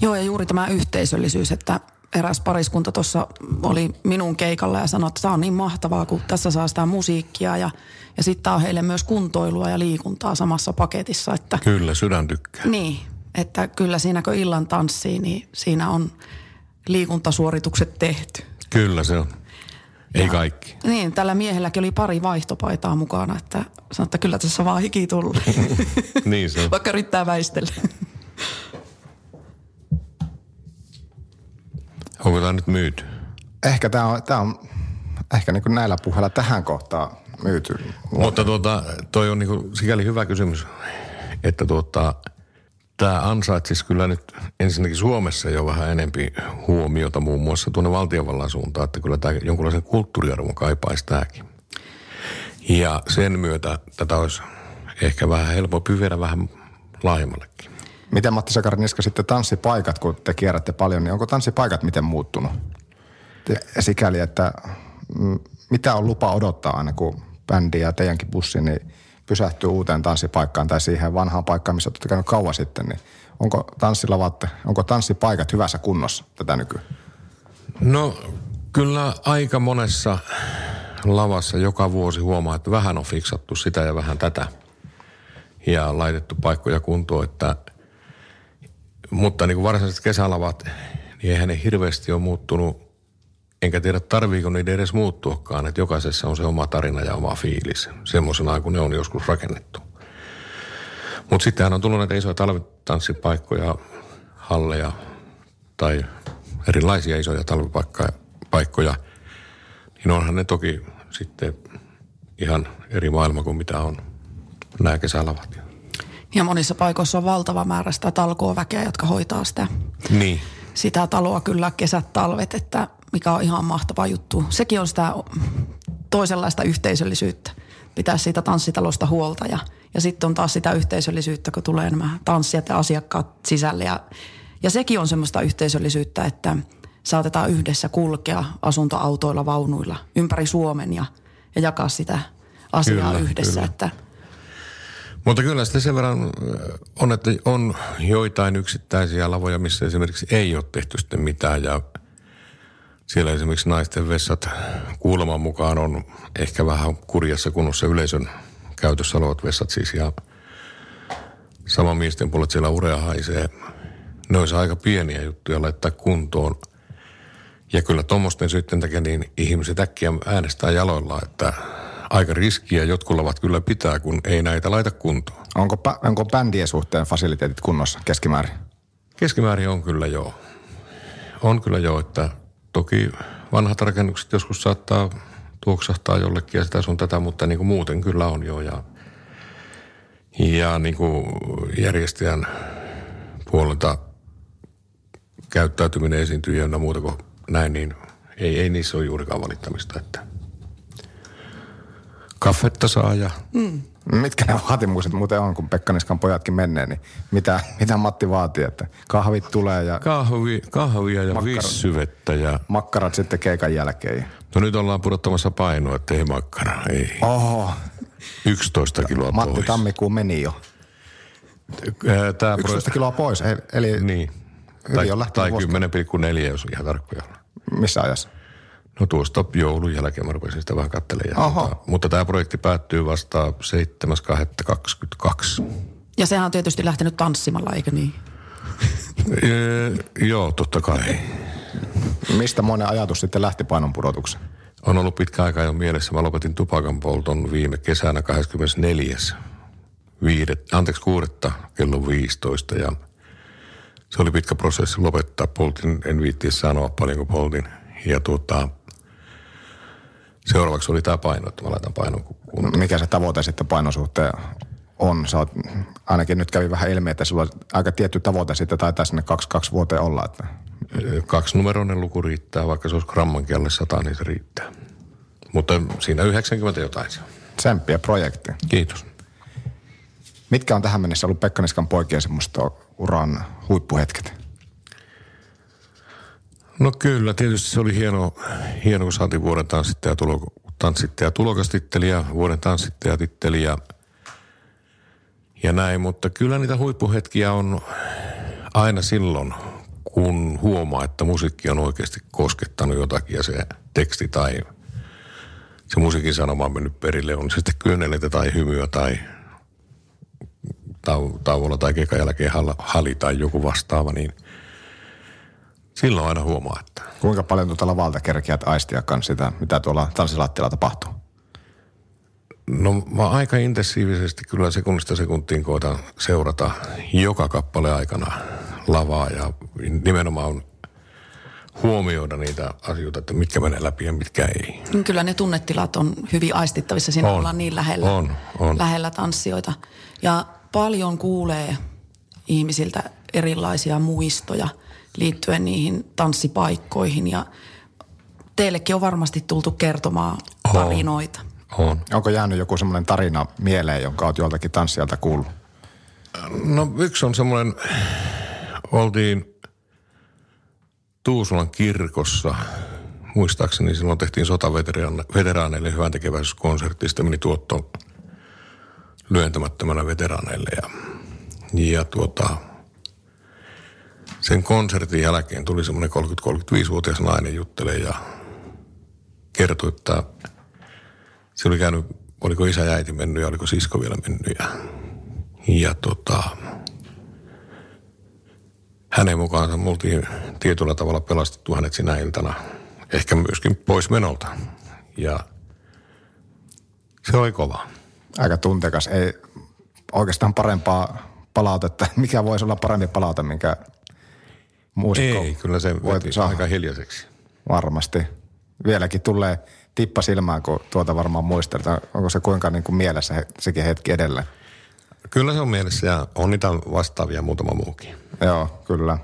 Joo, ja juuri tämä yhteisöllisyys, että eräs pariskunta tuossa oli minun keikalla ja sanoi, että tämä on niin mahtavaa, kun tässä saa sitä musiikkia ja, ja sitten on heille myös kuntoilua ja liikuntaa samassa paketissa. Että, Kyllä, sydän tykkää. niin, että kyllä siinä kun illan tanssii, niin siinä on liikuntasuoritukset tehty. Kyllä se on. Ei Ja- kaikki. Niin, tällä miehelläkin oli pari vaihtopaitaa mukana, että sanoi, että kyllä tässä vaan hiki tullut, (laughs) Niin se on. vaikka yrittää väistellä. Onko tämä nyt myyty? Ehkä tämä on, tää on ehkä niin kuin näillä puheilla tähän kohtaan myyty. Mutta tuota, toi on niinku sikäli hyvä kysymys, että tuota, tämä ansaitsisi kyllä nyt ensinnäkin Suomessa jo vähän enempi huomiota muun muassa tuonne valtiovallan suuntaan, että kyllä tämä jonkunlaisen kulttuuriarvon kaipaisi tämäkin. Ja sen myötä tätä olisi ehkä vähän helpompi viedä vähän laajemmallekin. Miten Matti Sakariniska sitten tanssipaikat, kun te kierrätte paljon, niin onko tanssipaikat miten muuttunut? Sikäli, että mm, mitä on lupa odottaa aina, kun bändi ja teidänkin bussi niin pysähtyy uuteen tanssipaikkaan tai siihen vanhaan paikkaan, missä olette käynyt kauan sitten, niin onko tanssilavat, onko tanssipaikat hyvässä kunnossa tätä nykyään? No kyllä aika monessa lavassa joka vuosi huomaa, että vähän on fiksattu sitä ja vähän tätä. Ja laitettu paikkoja kuntoon, että mutta niin kuin varsinaiset kesälavat, niin eihän ne hirveästi ole muuttunut. Enkä tiedä, tarviiko niiden edes muuttuakaan, että jokaisessa on se oma tarina ja oma fiilis. Semmoisena, kun ne on joskus rakennettu. Mutta sittenhän on tullut näitä isoja talvitanssipaikkoja, halleja tai erilaisia isoja talvipaikkoja, paikkoja, niin onhan ne toki sitten ihan eri maailma kuin mitä on nämä kesälavat. Ja monissa paikoissa on valtava määrä sitä talkooväkeä, jotka hoitaa sitä, Niin, sitä taloa kyllä kesät, talvet, että mikä on ihan mahtava juttu. Sekin on sitä toisenlaista yhteisöllisyyttä. Pitää siitä tanssitalosta huolta ja, ja sitten on taas sitä yhteisöllisyyttä, kun tulee nämä tanssijat ja asiakkaat sisälle. Ja, ja sekin on semmoista yhteisöllisyyttä, että saatetaan yhdessä kulkea asuntoautoilla, vaunuilla ympäri Suomen ja, ja jakaa sitä asiaa Kyllä, yhdessä. kyllä. Että Mutta kyllä sitten sen verran ö, on, että on joitain yksittäisiä lavoja, missä esimerkiksi ei ole tehty sitten mitään ja siellä esimerkiksi naisten vessat kuuleman mukaan on ehkä vähän kurjassa kunnossa yleisön käytössä olevat vessat siis ja sama miesten puolet siellä urea haisee ne olisi aika pieniä juttuja laittaa kuntoon. Ja kyllä tuommoisten sitten takia niin ihmiset äkkiä äänestää jaloilla, että aika riskiä jotkut ovat kyllä pitää, kun ei näitä laita kuntoon. Onko, onko bändien suhteen fasiliteetit kunnossa keskimäärin? Keskimäärin on kyllä joo. On kyllä joo, että toki vanhat rakennukset joskus saattaa tuoksahtaa jollekin ja sitä sun tätä, mutta niin kuin muuten kyllä on joo. Ja, ja niin kuin järjestäjän puolelta käyttäytyminen esiintyy ja muuta kuin näin, niin ei, ei niissä ole juurikaan valittamista. Että kaffetta saa ja... Mm. Mitkä ne vaatimukset muuten on, kun Pekkaniskan pojatkin menee, niin mitä, mitä Matti vaatii, että kahvit tulee ja... Kahvi, kahvia ja makkarat, vissyvettä ja... Makkarat sitten keikan jälkeen. No nyt ollaan pudottamassa painoa, että ei makkara, ei. Oho. 11 kiloa Matti pois. tammikuun meni jo. Tää 11 kiloa pois, eli Niin. Tai, tai 10,4, jos ihan tarkkoja Missä ajassa? No tuosta joulun jälkeen mä rupesin sitä vähän katselemaan. Mutta, mutta tämä projekti päättyy vasta 7.22. Ja sehän on tietysti lähtenyt tanssimalla, eikö niin? (laughs) e, joo, totta kai. Mistä monen ajatus sitten lähti painon pudotuksen? On ollut pitkä aika jo mielessä. Mä lopetin tupakan polton viime kesänä 24. Viidet, anteeksi, kuudetta kello 15 ja se oli pitkä prosessi lopettaa. Poltin, en viittiä sanoa paljonko poltin. Ja tuota, seuraavaksi oli tämä paino, että mä laitan painon kuntoon. Mikä se tavoite sitten painosuhteen on? Sä oot, ainakin nyt kävi vähän ilmi, että sulla on aika tietty tavoite sitten taitaa sinne kaksi, kaksi vuoteen olla. Että... Kaksi numeroinen luku riittää, vaikka se olisi grammankin alle sata, niin se riittää. Mutta siinä 90 jotain se on. Tsemppiä projekti. Kiitos. Mitkä on tähän mennessä ollut Pekka Niskan poikien semmoista uran huippuhetket? No kyllä, tietysti se oli hieno, hieno kun saatiin vuoden tanssittaja, tulo, tanssittaja tulokastitteli ja vuoden tanssittajatitteli ja, näin. Mutta kyllä niitä huippuhetkiä on aina silloin, kun huomaa, että musiikki on oikeasti koskettanut jotakin ja se teksti tai se musiikin sanoma on mennyt perille. On se sitten kyyneleitä tai hymyä tai tau- tauolla tai kekan jälkeen hali tai joku vastaava, niin silloin aina huomaa, että... Kuinka paljon tuota lavalta kerkeät aistia kanssa sitä, mitä tuolla tanssilattialla tapahtuu? No mä aika intensiivisesti kyllä sekunnista sekuntiin koitan seurata joka kappale aikana lavaa ja nimenomaan huomioida niitä asioita, että mitkä menee läpi ja mitkä ei. Kyllä ne tunnetilat on hyvin aistittavissa, siinä on, ollaan niin lähellä, on, on. lähellä tanssijoita. Ja paljon kuulee ihmisiltä erilaisia muistoja liittyen niihin tanssipaikkoihin ja teillekin on varmasti tultu kertomaan tarinoita. On. on. Onko jäänyt joku semmoinen tarina mieleen, jonka olet joltakin tanssijalta kuullut? No yksi on semmoinen, oltiin Tuusulan kirkossa, muistaakseni silloin tehtiin sotaveteraaneille hyvän tekeväisyyskonsertti, sitten meni tuotto lyöntämättömänä veteraaneille ja, ja tuota, sen konsertin jälkeen tuli semmoinen 30-35-vuotias nainen juttelee ja kertoi, että se oli käynyt, oliko isä ja äiti mennyt ja oliko sisko vielä mennyt ja, ja tota, hänen mukaansa me oltiin tietyllä tavalla pelastettu hänet sinä iltana, ehkä myöskin pois menolta. Ja se oli kova. Aika tuntekas. Ei oikeastaan parempaa palautetta. Mikä voisi olla parempi palaute, minkä muusikko Ei, kyllä se veti saada. aika hiljaiseksi. Varmasti. Vieläkin tulee tippa silmään, kun tuota varmaan muistetaan. Onko se kuinka niin kuin mielessä sekin hetki edelleen? Kyllä se on mielessä ja on niitä vastaavia muutama muukin. Joo, kyllä.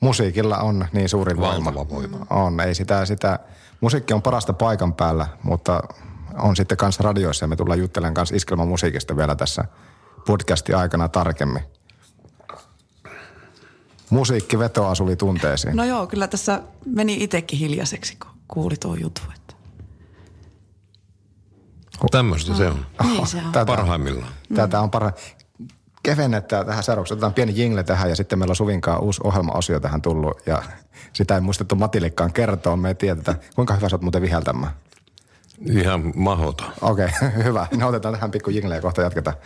Musiikilla on niin suuri voima. voima. On, ei sitä, sitä, musiikki on parasta paikan päällä, mutta on sitten kanssa radioissa ja me tullaan juttelemaan kanssa iskelman musiikista vielä tässä podcastin aikana tarkemmin. Musiikki vetoaa suli tunteisiin. No joo, kyllä tässä meni itsekin hiljaiseksi, kun kuuli tuo juttu. Että... Tämmöistä se on. Niin se on. Tätä, Parhaimmillaan. Tätä on parha... Kevennetään tähän seuraavaksi. Otetaan pieni jingle tähän ja sitten meillä on Suvinkaan uusi ohjelma-osio tähän tullut. Ja sitä ei muistettu Matilikkaan kertoa. Me ei tiedetä, kuinka hyvä sä oot muuten viheltämään. Ihan mahota. Okei, okay, (laughs) hyvä. No otetaan tähän pikku jingle ja kohta jatketaan.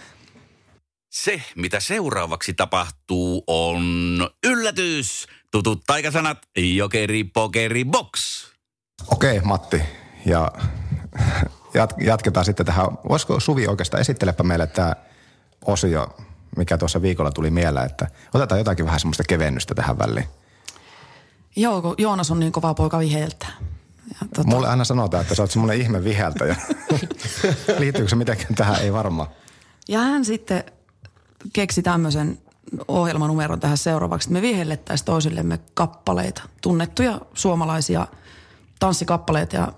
Se, mitä seuraavaksi tapahtuu, on yllätys. Tutut taikasanat, jokeri, pokeri, box. Okei, Matti. Ja jat- jatketaan sitten tähän. Voisiko Suvi oikeastaan esittelepä meille tämä osio, mikä tuossa viikolla tuli mieleen, että otetaan jotakin vähän semmoista kevennystä tähän väliin. Joo, kun Joonas on niin kova poika viheltää. Ja tota, Mulle aina sanotaan, että sä oot semmoinen ihme viheltäjä. (laughs) Liittyykö se mitenkään tähän? Ei varmaan. Ja hän sitten keksi tämmöisen ohjelmanumeron tähän seuraavaksi, että me vihellettäisiin toisillemme kappaleita, tunnettuja suomalaisia tanssikappaleita ja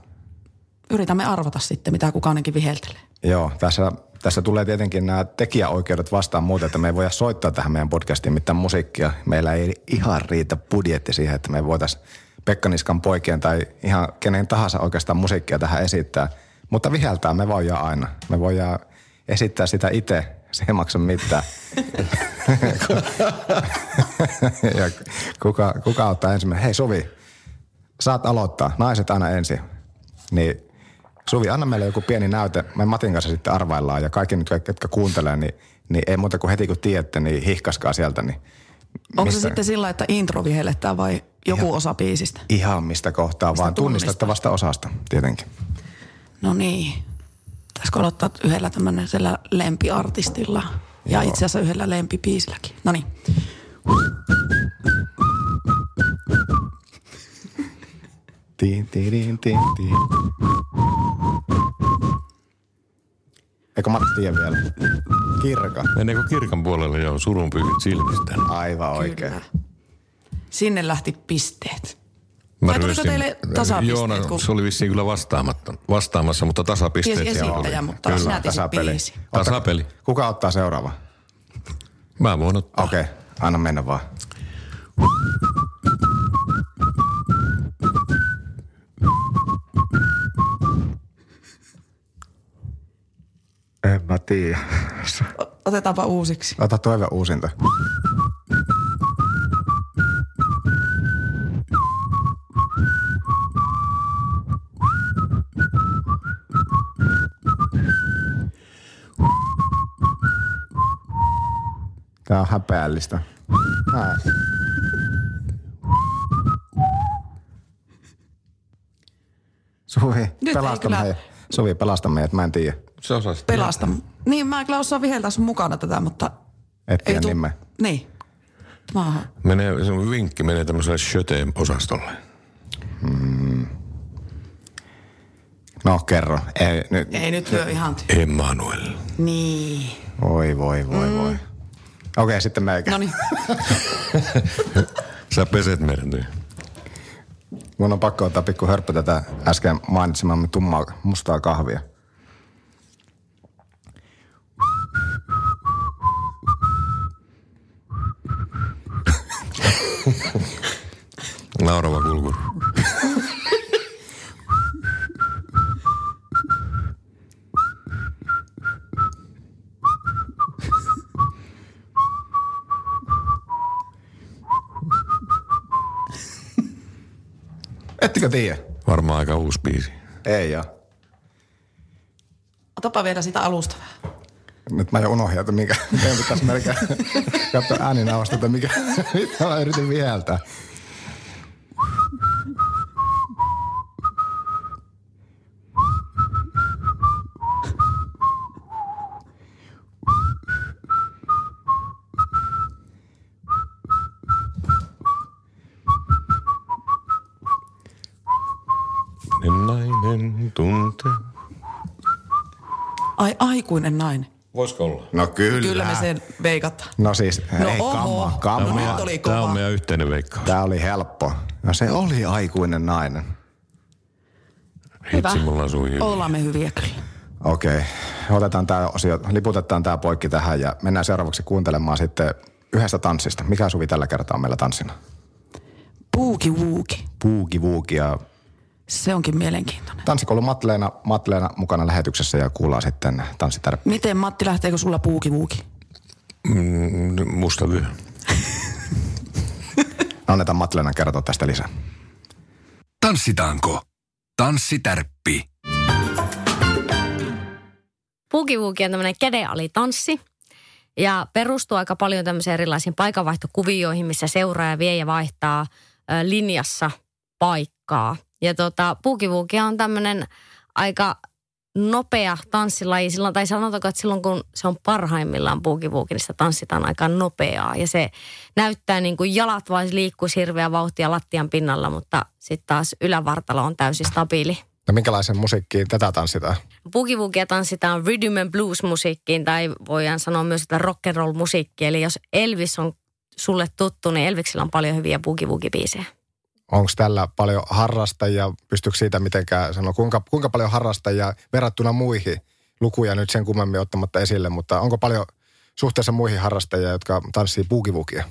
yritämme arvata sitten, mitä kukaanenkin viheltelee. Joo, tässä, tässä tulee tietenkin nämä tekijäoikeudet vastaan muuten, että me ei voida soittaa tähän meidän podcastiin mitään musiikkia. Meillä ei ihan riitä budjetti siihen, että me voitaisiin Pekka Niskan poikien tai ihan kenen tahansa oikeastaan musiikkia tähän esittää. Mutta viheltää me voidaan aina. Me voidaan esittää sitä itse, se ei maksa mitään. ja kuka, kuka ottaa ensimmäinen? Hei Suvi, saat aloittaa. Naiset aina ensin. Niin Suvi, anna meille joku pieni näyte. Me Matin kanssa sitten arvaillaan ja kaikki nyt, jotka kuuntelee, niin, niin ei muuta kuin heti kun tiedätte, niin hihkaskaa sieltä. Niin Onko se mistä- sitten sillä, että intro vihellettää vai joku osa biisistä? Ihan mistä kohtaa, vaan tunnistettavasta osasta tietenkin. No niin. Pitäisikö aloittaa yhdellä tämmöisellä lempiartistilla ja itse asiassa yhdellä lempibiisilläkin. No niin. Tiin, tiin, tiin, tiin, tiin. Eikö Matti tiedä vielä? Kirka. Meneekö kirkan puolelle jo surun silmistä? Aivan oikein. Kyllä. Sinne lähti pisteet. Mä Vai ryöstin- teille tasapisteet, Joona, kun- se oli vissiin kyllä vastaamatta, vastaamassa, mutta tasapisteet Tiesi siellä esittäjä, oli. mutta Kyllä. sinä tasapeli. biisi. Tasapeli. Kuka ottaa seuraava? Mä voin ottaa. Okei, okay, anna mennä vaan. En mä tiedä. Otetaanpa uusiksi. Ota toive uusinta. Tää on häpeällistä. Nää. Suvi, ei pelasta kyllä- meidät. Suvi, pelasta meidät, mä en tiedä. Se osasit. Pelasta. Niin, mä en kyllä osaa viheltää sun mukana tätä, mutta... Et tiedä tuu- nimeä. Niin. Oon- Menee, se on vinkki menee tämmöiselle shöteen-osastolle. No kerro. Ei, nyt. Ei nyt lyö ihan ty- Emmanuel. Niin. Voi, voi, voi, mm. voi. Okei, sitten meikä. No niin. (laughs) Sä peset meidän työ. Mun on pakko ottaa pikku hörppö tätä äsken mainitsemamme tummaa mustaa kahvia. Naurava kulku. Ettekö tiedä? Varmaan aika uusi biisi. Ei joo. Otapa vielä sitä alusta vähän. Nyt mä jo unohdin, että mikä, (laughs) meidän pitäisi melkein (laughs) katsoa ääninauhasta, että mikä, (laughs) mitä mä yritin viheltää. Nainen tuntee. Ai, aikuinen nainen. Voisiko olla? No kyllä. Kyllä me sen veikataan. No siis, No ei oho. kamma, kamma. No nyt oli Tämä on kova. meidän yhteinen veikkaus. Tää oli helppo. No se oli aikuinen nainen. Hyvä. Hitsi, mulla on. Ollaan me hyviä kyllä. Okei, otetaan tämä osio, liputetaan tämä poikki tähän ja mennään seuraavaksi kuuntelemaan sitten yhdestä tanssista. Mikä Suvi tällä kertaa on meillä tanssina? Puuki wuuki. Puuki Vuuki ja Se onkin mielenkiintoinen. tanssikoulu Matleena, Matleena mukana lähetyksessä ja kuullaan sitten tanssitärppi. Miten Matti, lähteekö sulla puuki wuuki? Mm, musta vyö. (laughs) Annetaan Matleenan kertoa tästä lisää. Tanssitaanko? Tanssitärppi. Puukivuuki on tämmöinen kedealitanssi. Ja perustuu aika paljon tämmöisiin erilaisiin paikanvaihtokuvioihin, missä seuraaja vie ja vaihtaa linjassa paikkaa. Ja tota, puukivuukia on tämmöinen aika nopea tanssilaji, silloin, tai sanotaanko, että silloin kun se on parhaimmillaan puukivuuki, niin sitä tanssitaan aika nopeaa. Ja se näyttää niin kuin jalat vain liikkuisi hirveä vauhtia lattian pinnalla, mutta sitten taas ylävartalo on täysin stabiili. No minkälaisen musiikkiin tätä tanssitaan? Puukivuukia tanssitaan rhythm and blues musiikkiin tai voidaan sanoa myös, että rock and roll musiikki. Eli jos Elvis on sulle tuttu, niin Elviksellä on paljon hyviä puukivuukibiisejä. Onko tällä paljon harrastajia? Pystyykö siitä mitenkään sanoa, kuinka, kuinka paljon harrastajia verrattuna muihin lukuja nyt sen kummemmin ottamatta esille, mutta onko paljon suhteessa muihin harrastajia, jotka tanssii puukivukia?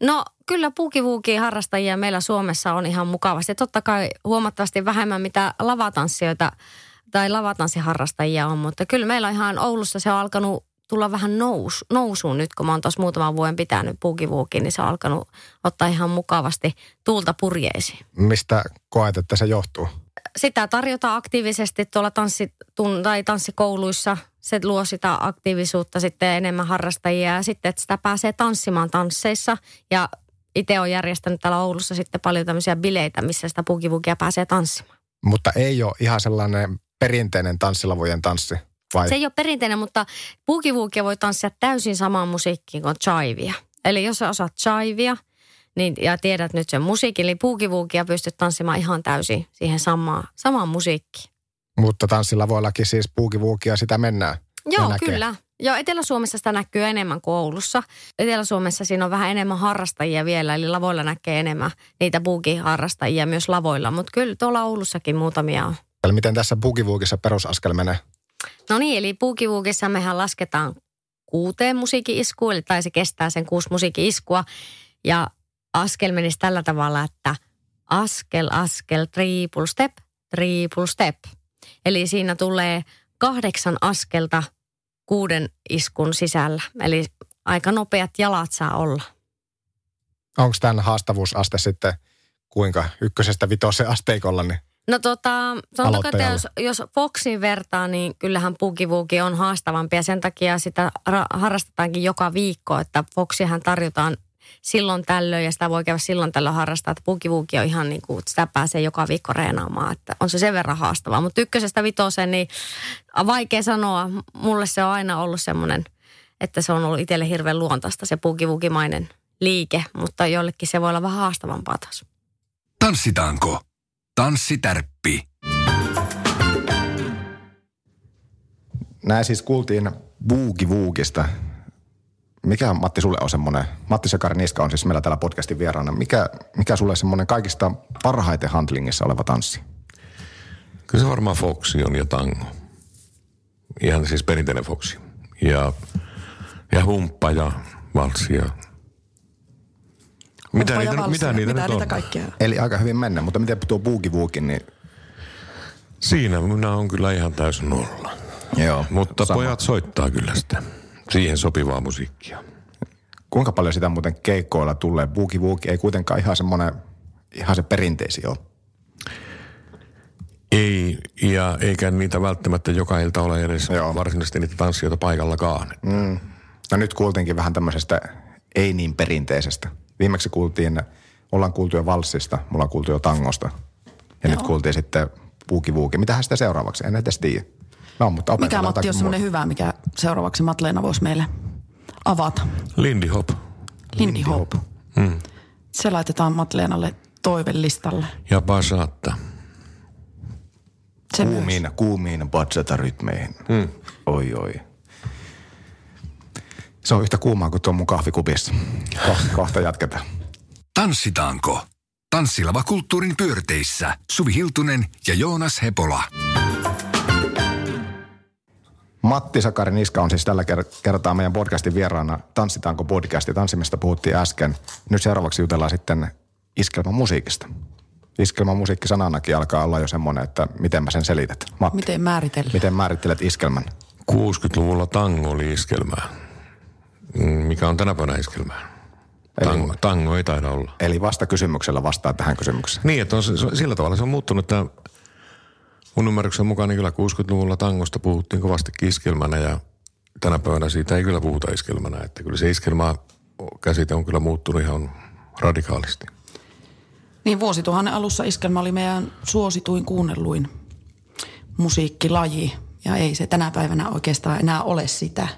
No kyllä puukivuukin harrastajia meillä Suomessa on ihan mukavasti. Totta kai huomattavasti vähemmän mitä lavatanssijoita tai lavatanssiharrastajia on, mutta kyllä meillä on ihan Oulussa se on alkanut tulla vähän nous, nousuun nyt, kun mä oon tuossa muutaman vuoden pitänyt puukivuukin, niin se on alkanut ottaa ihan mukavasti tuulta purjeisiin. Mistä koet, että se johtuu? Sitä tarjotaan aktiivisesti tuolla tanssitun, tai tanssikouluissa. Se luo sitä aktiivisuutta sitten enemmän harrastajia ja sitten, että sitä pääsee tanssimaan tansseissa. Ja itse olen järjestänyt täällä Oulussa sitten paljon tämmöisiä bileitä, missä sitä puukivukia pääsee tanssimaan. Mutta ei ole ihan sellainen perinteinen tanssilavujen tanssi. Vai? Se ei ole perinteinen, mutta puukivuukia voi tanssia täysin samaan musiikkiin kuin chivia. Eli jos sä osaat chivia niin, ja tiedät nyt sen musiikin, niin puukivuukia pystyt tanssimaan ihan täysin siihen samaan, samaan musiikkiin. Mutta tanssilavoillakin siis puukivuukia sitä mennään. Joo, näkee. kyllä. Joo, Etelä-Suomessa sitä näkyy enemmän kuin Oulussa. Etelä-Suomessa siinä on vähän enemmän harrastajia vielä, eli lavoilla näkee enemmän niitä buukiharrastajia myös lavoilla. Mutta kyllä tuolla Oulussakin muutamia on. Eli miten tässä puukivuukissa perusaskel menee? No niin, eli puukivuukissa mehän lasketaan kuuteen musiikki-iskuun, eli tai se kestää sen kuusi musiikki-iskua. Ja askel menisi tällä tavalla, että askel, askel, triple step, triple step. Eli siinä tulee kahdeksan askelta kuuden iskun sisällä. Eli aika nopeat jalat saa olla. Onko tämän haastavuusaste sitten kuinka ykkösestä vitoseen asteikolla? Niin No tota, sanotaanko, että jos, jos Foxin vertaa, niin kyllähän pukivuuki on haastavampi ja sen takia sitä ra- harrastetaankin joka viikko, että Foxihan tarjotaan silloin tällöin ja sitä voi käydä silloin tällöin harrastaa, että pukivuuki on ihan niin kuin, että sitä pääsee joka viikko reenaamaan, että on se sen verran haastavaa. Mutta ykkösestä vitoseen, niin vaikea sanoa, mulle se on aina ollut semmoinen, että se on ollut itselle hirveän luontaista se pukivukimainen liike, mutta jollekin se voi olla vähän haastavampaa taas. Tanssitaanko? Tanssitärppi. näin siis kuultiin Boogie Woogista. Mikä Matti sulle on semmoinen, Matti Sakari Niska on siis meillä täällä podcastin vieraana. Mikä, mikä sulle semmoinen kaikista parhaiten handlingissa oleva tanssi? Kyllä se varmaan Foxi on ja tango. Ihan siis perinteinen Foxi. Ja, ja humppa ja valssi ja... Mitä niitä, valssi, mitä niitä mitä nyt niitä on? kaikkia on? Eli aika hyvin mennä, mutta miten tuo Boogie Wookin, niin Siinä minä on kyllä ihan täysin nolla. joo. Mutta sama. pojat soittaa kyllä sitä. Siihen sopivaa musiikkia. Kuinka paljon sitä muuten keikkoilla tulee? Boogie Wooki ei kuitenkaan ihan semmoinen, ihan se perinteisi ole. Ei, ja eikä niitä välttämättä joka ilta ole edes Joo. varsinaisesti niitä tanssijoita paikallakaan. Mm. No nyt kuultiinkin vähän tämmöisestä ei niin perinteisestä. Viimeksi kuultiin, ollaan kuultu jo valssista, mulla on kuultu jo tangosta. Ja nyt kuultiin sitten Boogie Wooki. Mitähän sitä seuraavaksi? En edes tiedä. No, mutta Mikä opetellaan Matti on semmoinen muuta. hyvä, mikä seuraavaksi Matleena voisi meille avata? Lindy Hop. Lindy Hop. Se laitetaan Matleenalle toivelistalle. Ja Basata. Se myös. Kuumiin, kuumiin bachata-rytmeihin. Mm. Oi, oi. Se on yhtä kuumaa kuin tuo mun kahvikupissa. Kohta, kohta jatketaan. Tanssitaanko? Tanssilava kulttuurin pyörteissä Suvi Hiltunen ja Joonas Hepola. Matti Sakari Niska on siis tällä ker- kertaa meidän podcastin vieraana. Tanssitaanko podcasti? Tanssimista puhuttiin äsken. Nyt seuraavaksi jutellaan sitten iskelmämusiikista. Iskelmämusiikki sananakin alkaa olla jo semmoinen, että miten mä sen selität. Matti, Miten määritellään? miten määrittelet iskelmän? 60-luvulla tango oli iskelmää. Mm, Mikä on tänä päivänä iskelmää? Eli- Tango, tango ei taida olla. Eli vasta kysymyksellä vastaa tähän kysymykseen. Niin, että on, se, se- sillä tavalla se on muuttunut, että mun ymmärryksen mukaan niin kyllä 60-luvulla tangosta puhuttiin kovasti iskelmänä ja tänä päivänä siitä ei kyllä puhuta iskelmänä. Että kyllä se iskelmä käsite on kyllä muuttunut ihan radikaalisti. Niin vuosituhannen alussa iskelmä oli meidän suosituin kuunnelluin musiikkilaji. Ja ei se tänä päivänä oikeastaan enää ole sitä.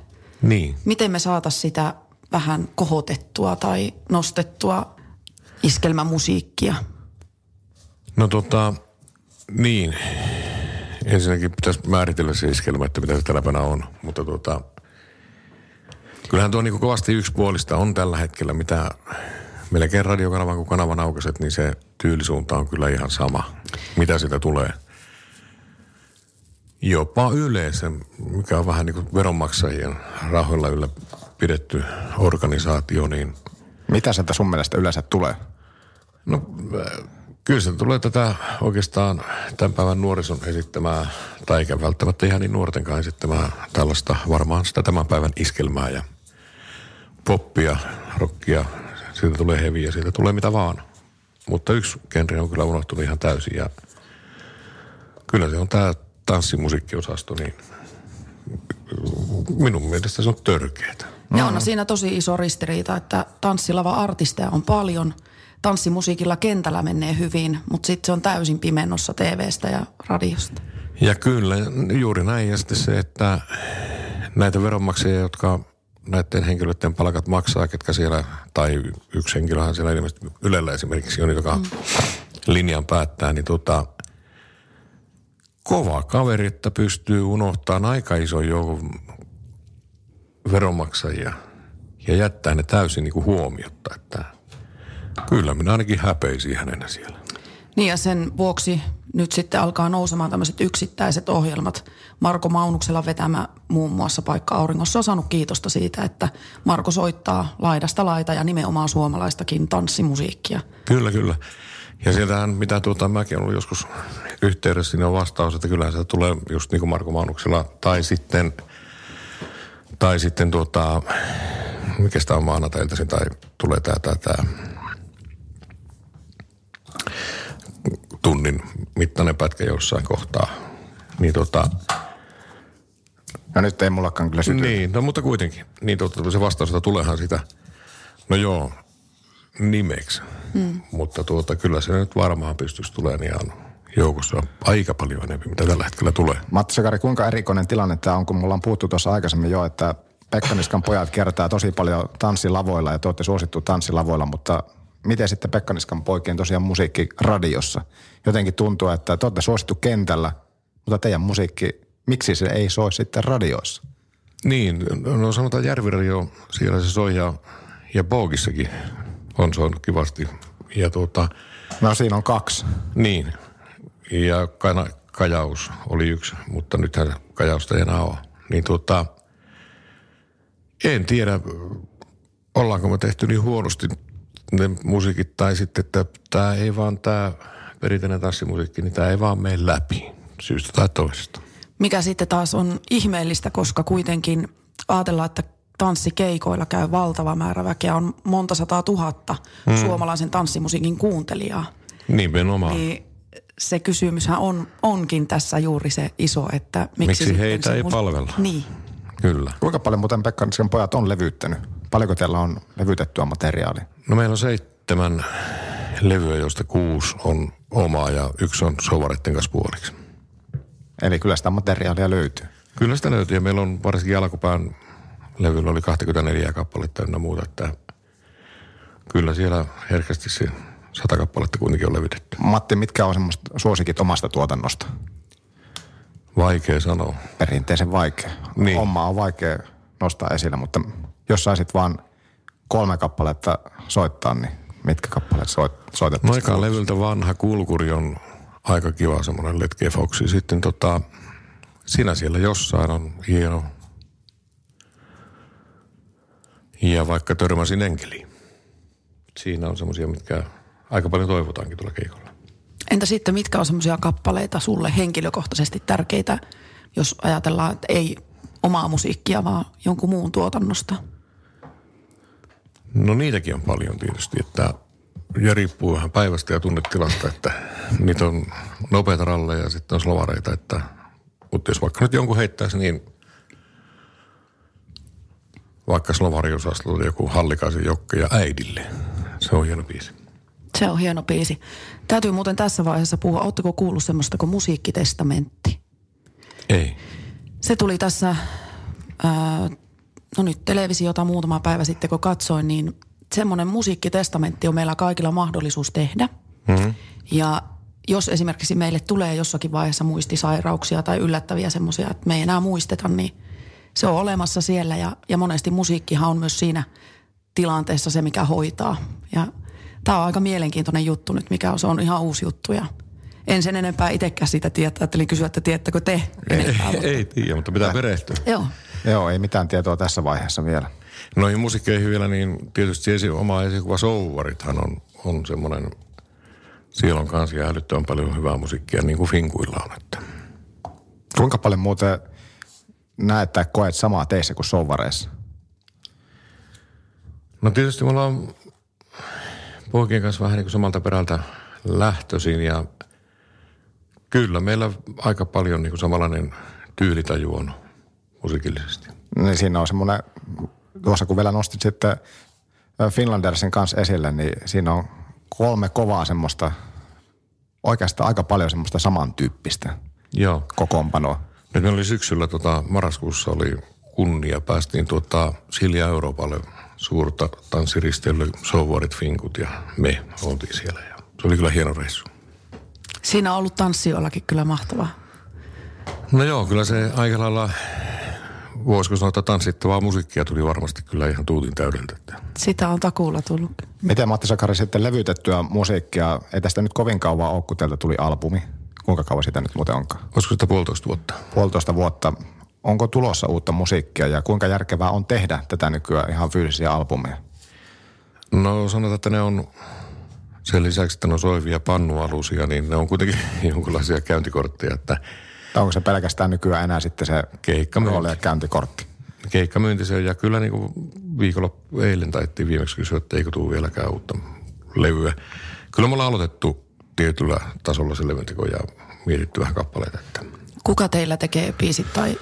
Niin. Miten me saataisiin sitä vähän kohotettua tai nostettua iskelmämusiikkia? No tota, niin. Ensinnäkin pitäisi määritellä se iskelmä, että mitä se tänä päivänä on. Mutta tota, kyllähän tuo niin kovasti yksipuolista on tällä hetkellä, mitä melkein radiokanavan kuin kanavan aukaset, niin se tyylisuunta on kyllä ihan sama, mitä sitä tulee. Jopa yleensä, mikä on vähän niin kuin veronmaksajien rahoilla yllä pidetty organisaatio, niin Mitä sieltä sun mielestä yleensä tulee? No kyllä se tulee tätä oikeastaan tämän päivän nuorison esittämää, tai eikä välttämättä ihan niin nuortenkaan esittämää tällaista varmaan sitä tämän päivän iskelmää ja poppia, rockia, siitä tulee heviä, siitä tulee mitä vaan. Mutta yksi genre on kyllä unohtunut ihan täysin ja kyllä se on tämä tanssimusiikkiosasto, niin minun mielestä se on törkeetä. Ja on siinä tosi iso ristiriita, että tanssilava artisteja on paljon. Tanssimusiikilla kentällä menee hyvin, mutta sitten se on täysin pimennossa TVstä ja radiosta. Ja kyllä, juuri näin. Ja sitten se, että näitä veronmaksajia, jotka näiden henkilöiden palkat maksaa, ketkä siellä, tai yksi henkilöhän siellä ilmeisesti Ylellä esimerkiksi on, joka mm. linjan päättää, niin tota, kova kaveri, että pystyy unohtamaan aika ison joukon veronmaksajia ja jättää ne täysin niin kuin huomiotta, että kyllä minä ainakin häpeisin hänenä siellä. Niin ja sen vuoksi nyt sitten alkaa nousemaan tämmöiset yksittäiset ohjelmat. Marko Maunuksella vetämä muun muassa Paikka Auringossa on saanut kiitosta siitä, että Marko soittaa laidasta laita ja nimenomaan suomalaistakin tanssimusiikkia. Kyllä, kyllä. Ja sieltähän, mitä tuota, mäkin olen ollut joskus yhteydessä, niin on vastaus, että kyllähän se tulee just niin kuin Marko Maunuksella. Tai sitten, tai sitten tuota, mikä sitä on maanantailtaisin, tai tulee tämä, tämä, tämä tunnin mittainen pätkä jossain kohtaa. Niin tota, No nyt ei mullakaan kyllä syty. niin, no mutta kuitenkin. Niin totta, se vastaus, että tuleehan sitä, no joo, nimeksi. Mm. Mutta tuota, kyllä se nyt varmaan pystyisi tulemaan ihan joukossa aika paljon enemmän, mitä tällä hetkellä tulee. Matti Sakari, kuinka erikoinen tilanne tämä on, kun mulla on puhuttu tuossa aikaisemmin jo, että Pekka Niskan pojat kiertää tosi paljon tanssilavoilla ja te olette suosittu tanssilavoilla, mutta miten sitten Pekka Niskan poikien tosiaan musiikki radiossa? Jotenkin tuntuu, että te olette suosittu kentällä, mutta teidän musiikki, miksi se ei soi sitten radioissa? Niin, no sanotaan Järviradio, siellä se soi ja, ja Boogissakin on soinut kivasti. Ja tuota, No siinä on kaksi. niin, ja kana, Kajaus oli yksi, mutta nythän Kajausta ei enää ole. Niin tuota, en tiedä, ollaanko me tehty niin huonosti ne musiikit, tai sitten, että tämä ei vaan, tämä perinteinen tanssimusiikki, niin tämä ei vaan mene läpi syystä tai toisesta. Mikä sitten taas on ihmeellistä, koska kuitenkin ajatellaan, että tanssikeikoilla käy valtava määrä väkeä. On monta sataa tuhatta mm. suomalaisen tanssimusiikin kuuntelijaa. Nimenomaan. Niin se kysymyshän on, onkin tässä juuri se iso, että miksi, Miksi sitten heitä ei mus- palvella? Niin. Kyllä. Kuinka paljon muuten Pekka Niskan pojat on levyttänyt? Paljonko teillä on levytettyä materiaalia? No meillä on seitsemän levyä, joista kuusi on omaa ja yksi on sovareiden kanssa puoliksi. Eli kyllä sitä materiaalia löytyy. Kyllä sitä löytyy ja meillä on varsinkin alkupään levyllä oli 24 kappaletta ynnä muuta, että kyllä siellä herkästi se sata kappaletta kuitenkin on levytetty. Matti, mitkä on semmoista suosikit omasta tuotannosta? Vaikea sanoa. Perinteisen vaikea. Niin. Oma on vaikea nostaa esille, mutta jos saisit vaan kolme kappaletta soittaa, niin mitkä kappaleet soit, No soitettaisiin? eka levyltä vanha kulkuri on aika kiva semmoinen Letke Foxi. Sitten tota, sinä siellä jossain on hieno. Ja vaikka törmäsin enkeliin. Siinä on semmoisia, mitkä aika paljon toivotaankin tuolla keikolla. Entä sitten, mitkä on semmoisia kappaleita sulle henkilökohtaisesti tärkeitä, jos ajatellaan, että ei omaa musiikkia, vaan jonkun muun tuotannosta? No niitäkin on paljon tietysti, että ja riippuu vähän päivästä ja tunnetilasta, että niitä on nopeita ralleja ja sitten on slovareita, että mutta jos vaikka nyt jonkun heittäisi, niin vaikka Slovariusastolla oli joku Hallikaisen Jokke ja äidille. Se on hieno biisi. Se on hieno biisi. Täytyy muuten tässä vaiheessa puhua, ootteko kuullut semmoista kuin musiikkitestamentti? Ei. Se tuli tässä, ää, no nyt televisiota muutama päivä sitten kun katsoin, niin semmoinen musiikkitestamentti on meillä kaikilla mahdollisuus tehdä. Mm-hmm. Ja jos esimerkiksi meille tulee jossakin vaiheessa muistisairauksia tai yllättäviä semmoisia, että me ei enää muisteta, niin se on olemassa siellä. Ja, ja monesti musiikkihan on myös siinä tilanteessa se, mikä hoitaa. Ja tämä on aika mielenkiintoinen juttu nyt, mikä on, se on ihan uusi juttu ja en sen enempää itsekään siitä tietää. Ajattelin kysyä, että tiedättekö te enempää. Ei, (laughs) ei tiedä, mutta pitää perehtyä. Joo. Joo, ei mitään tietoa tässä vaiheessa vielä. Noihin musiikkeihin vielä, niin tietysti esi- oma esikuva Souvarithan on, on semmoinen, siellä on kanssa älyttömän paljon hyvää musiikkia, niin kuin Finkuilla on. Että. Kuinka paljon muuten näet tai koet samaa teissä kuin sovareissa? No tietysti me ollaan poikien kanssa vähän niin kuin samalta perältä lähtöisin ja kyllä meillä aika paljon niin kuin samanlainen tyylitaju on musiikillisesti. Niin siinä on semmoinen, tuossa kun vielä nostit sitten Finlandersin kanssa esille, niin siinä on kolme kovaa semmoista, oikeastaan aika paljon semmoista samantyyppistä Joo. kokoonpanoa. Nyt meillä oli syksyllä, tota, marraskuussa oli kunnia, päästiin tuota, Silja Euroopalle suurta tanssiristeilyä, Sovarit, Finkut ja me oltiin siellä. Ja se oli kyllä hieno reissu. Siinä on ollut tanssijoillakin kyllä mahtavaa. No joo, kyllä se aika lailla, voisiko sanoa, että tanssittavaa musiikkia tuli varmasti kyllä ihan tuutin täydeltä. Että Sitä on takuulla tullut. Miten Matti Sakari sitten levytettyä musiikkia, ei tästä nyt kovin kauan ole, kun tuli albumi. Kuinka kauan sitä nyt muuten onkaan? Olisiko sitä puolitoista vuotta? Puolitoista vuotta. Onko tulossa uutta musiikkia ja kuinka järkevää on tehdä tätä nykyään ihan fyysisiä albumeja? No sanotaan, että ne on sen lisäksi, että ne on soivia pannualusia, niin ne on kuitenkin (laughs) jonkinlaisia käyntikortteja, että onko se pelkästään nykyään enää sitten se Keikkamyynti. ja käyntikortti? keikkamyynti se, ja kyllä niin kuin viikonloppu eilen taittiin viimeksi kysyä, että eikö tule vieläkään uutta levyä. Kyllä me ollaan aloitettu tietyllä tasolla se levynteko ja mietitty vähän kappaleita. Että. Kuka teillä tekee biisit tai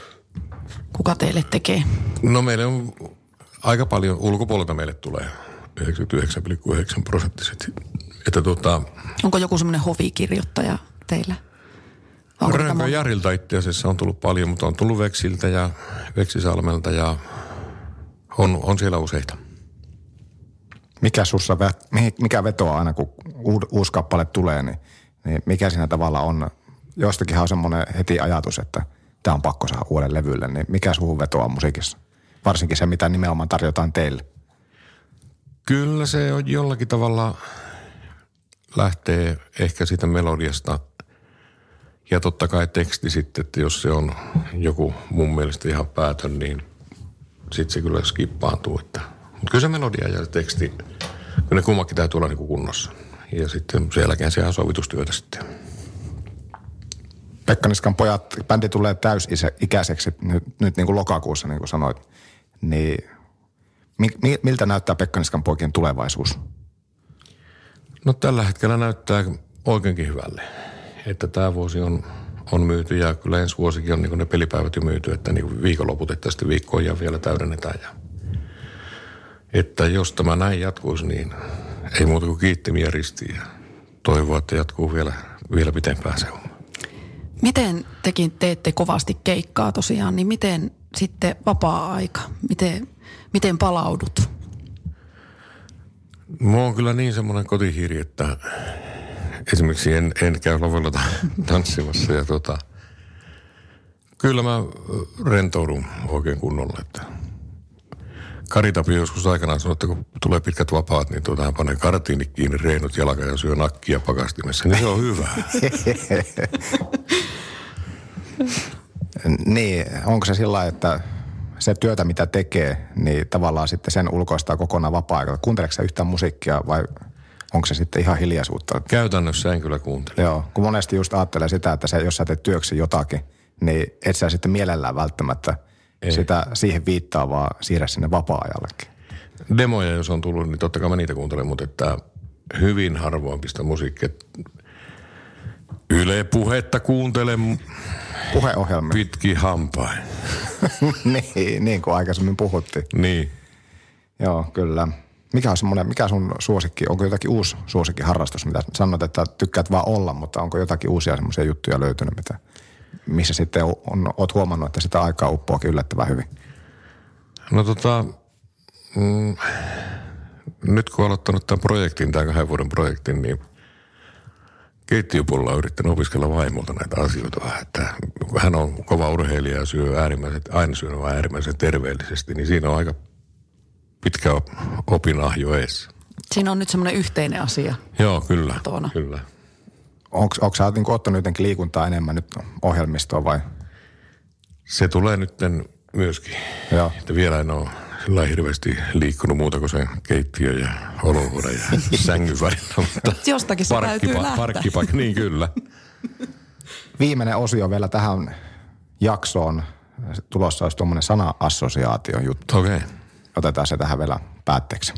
kuka teille tekee? No meille on aika paljon, ulkopuolelta meille tulee 99,9 prosenttiset. Että tota, Onko joku semmoinen hovikirjoittaja teillä? Onko Rönkö Jarilta itse asiassa on tullut paljon, mutta on tullut Veksiltä ja Veksisalmelta ja on, on siellä useita. Mikä sussa, mikä vetoaa aina, kun uusi kappale tulee, niin, niin mikä siinä tavalla on? Jostakinhan on semmoinen heti ajatus, että tämä on pakko saada uuden levylle, niin mikä suhun vetoaa musiikissa? Varsinkin se, mitä nimenomaan tarjotaan teille. Kyllä se on jollakin tavalla lähtee ehkä siitä melodiasta ja totta kai teksti sitten, että jos se on joku mun mielestä ihan päätön, niin sitten se kyllä skippaantuu. Että. Mutta kyllä se melodia ja se teksti, kyllä ne kummakin täytyy olla niin kunnossa. Ja sitten sen jälkeen sehän on sovitustyötä sitten. Pekka Niskan pojat, bändi tulee täysikäiseksi nyt, nyt niin kuin lokakuussa, niin kuin sanoit. Niin mi, mi, miltä näyttää Pekka Niskan poikien tulevaisuus? No tällä hetkellä näyttää oikeinkin hyvälle. Että tämä vuosi on, on myyty ja kyllä ensi vuosikin on niin ne pelipäivät jo myyty, että niin viikonloput, että sitten viikkoja vielä täydennetään. Ja, jos tämä näin jatkuisi, niin ei muuta kuin kiittimiä ristiin ja toivoa, että jatkuu vielä, vielä pitempään se homma. Miten tekin teette kovasti keikkaa tosiaan, niin miten sitten vapaa-aika? Miten, miten palaudut? Mulla on kyllä niin semmoinen kotihiiri, että esimerkiksi en, en käy lavalla ta- (laughs) tanssimassa ja tota, kyllä mä rentoudun oikein kunnolla, että Kari Tapio joskus aikanaan sanoi, että kun tulee pitkät vapaat, niin tuota, hän panee kartiinit kiinni, reinut jalka ja syö nakkia pakastimessa, niin se on hyvä. (laughs) Niin, onko se sillä että se työtä, mitä tekee, niin tavallaan sitten sen ulkoistaa kokonaan vapaa-aikaa. Kuunteleeko sä yhtään musiikkia vai onko se sitten ihan hiljaisuutta? Käytännössä en kyllä kuuntele. Joo, kun monesti just ajattelee sitä, että se, jos sä teet työksi jotakin, niin et sä sitten mielellään välttämättä Ei. sitä siihen viittaa, vaan siirrä sinne vapaa-ajallekin. Demoja, jos on tullut, niin totta kai mä niitä kuuntelen, mutta että hyvin harvoin pistä musiikkia. Yle puhetta kuuntelen Puheohjelmia. Pitki hampain. (laughs) niin, niin kuin aikaisemmin puhuttiin. Niin. Joo, kyllä. Mikä on semmoinen, mikä sun suosikki, onko jotakin uusi suosikkiharrastus, mitä sanot, että tykkäät vaan olla, mutta onko jotakin uusia semmoisia juttuja löytynyt, mitä, missä sitten on, on, oot huomannut, että sitä aikaa uppoakin yllättävän hyvin? No tota, mm, nyt kun olen aloittanut tämän projektin, tämän kahden vuoden projektin, niin keittiöpuolella on yrittänyt opiskella vaimolta näitä asioita vähän. Että hän on kova urheilija ja syö äärimmäisen, aina syö vaan äärimmäisen terveellisesti, niin siinä on aika pitkä opinahjo eessä. Siinä on nyt semmoinen yhteinen asia. Joo, kyllä. Kotona. kyllä. Onko, onko sä niin ottanut jotenkin liikuntaa enemmän nyt ohjelmistoon vai? Se tulee nyt myöskin. Joo. Että vielä en ole sillä hirveästi liikkunut muuta kuin se keittiö ja olohuone ja (laughs) sängyn välillä. Mutta Jostakin se täytyy lähteä. Parkkipaikka, niin kyllä. Viimeinen osio vielä tähän jaksoon. Tulossa olisi tuommoinen sana-assosiaatio juttu. Okei. Okay. Otetaan se tähän vielä päätteeksi.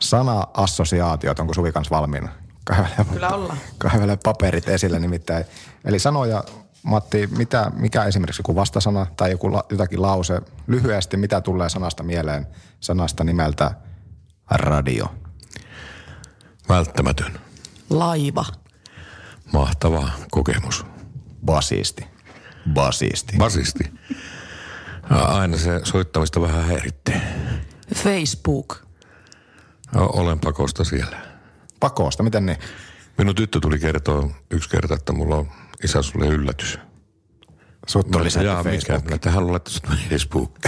Sana-assosiaatiot, onko Suvi kanssa valmiina? Kaivele, Kyllä ollaan. Kaivele paperit esille nimittäin. Eli sanoja, Matti, mitä, mikä esimerkiksi joku vastasana tai joku la, jotakin lause, lyhyesti, mitä tulee sanasta mieleen, sanasta nimeltä radio? Välttämätön. Laiva. Mahtava kokemus. Basisti. Basisti. Basisti. Aina se soittamista vähän häiritsee. Facebook. Olen pakosta siellä. Pakosta, miten niin? Minun tyttö tuli kertoa yksi kerta, että mulla on isä sulle yllätys. Sut tuli lisätty Jaa, mikä? Tähän luulen, että Facebook.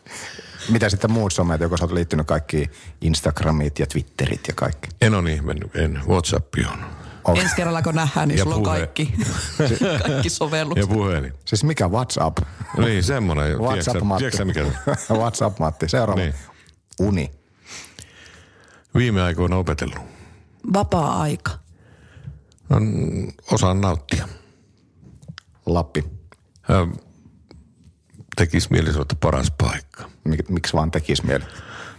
(laughs) Mitä sitten muut somet, joko sä oot liittynyt kaikki Instagramit ja Twitterit ja kaikki? En ole niin mennyt, en. Whatsapp on. On. Ensi kerralla kun nähdään, niin Ja sulla on puhe. kaikki, (laughs) (laughs) kaikki sovellukset. Ja puhelin. Siis mikä WhatsApp? Niin, semmoinen. WhatsApp Tiedätkö, mikä se on? WhatsApp Matti. Seuraava. Niin. Uni. Viime aikoina opetellut. Vapaa-aika. Osaan nauttia. Lappi. Ö, Tekisi mieli sanoa, että paras paikka. Mik, miksi vaan tekis mieli?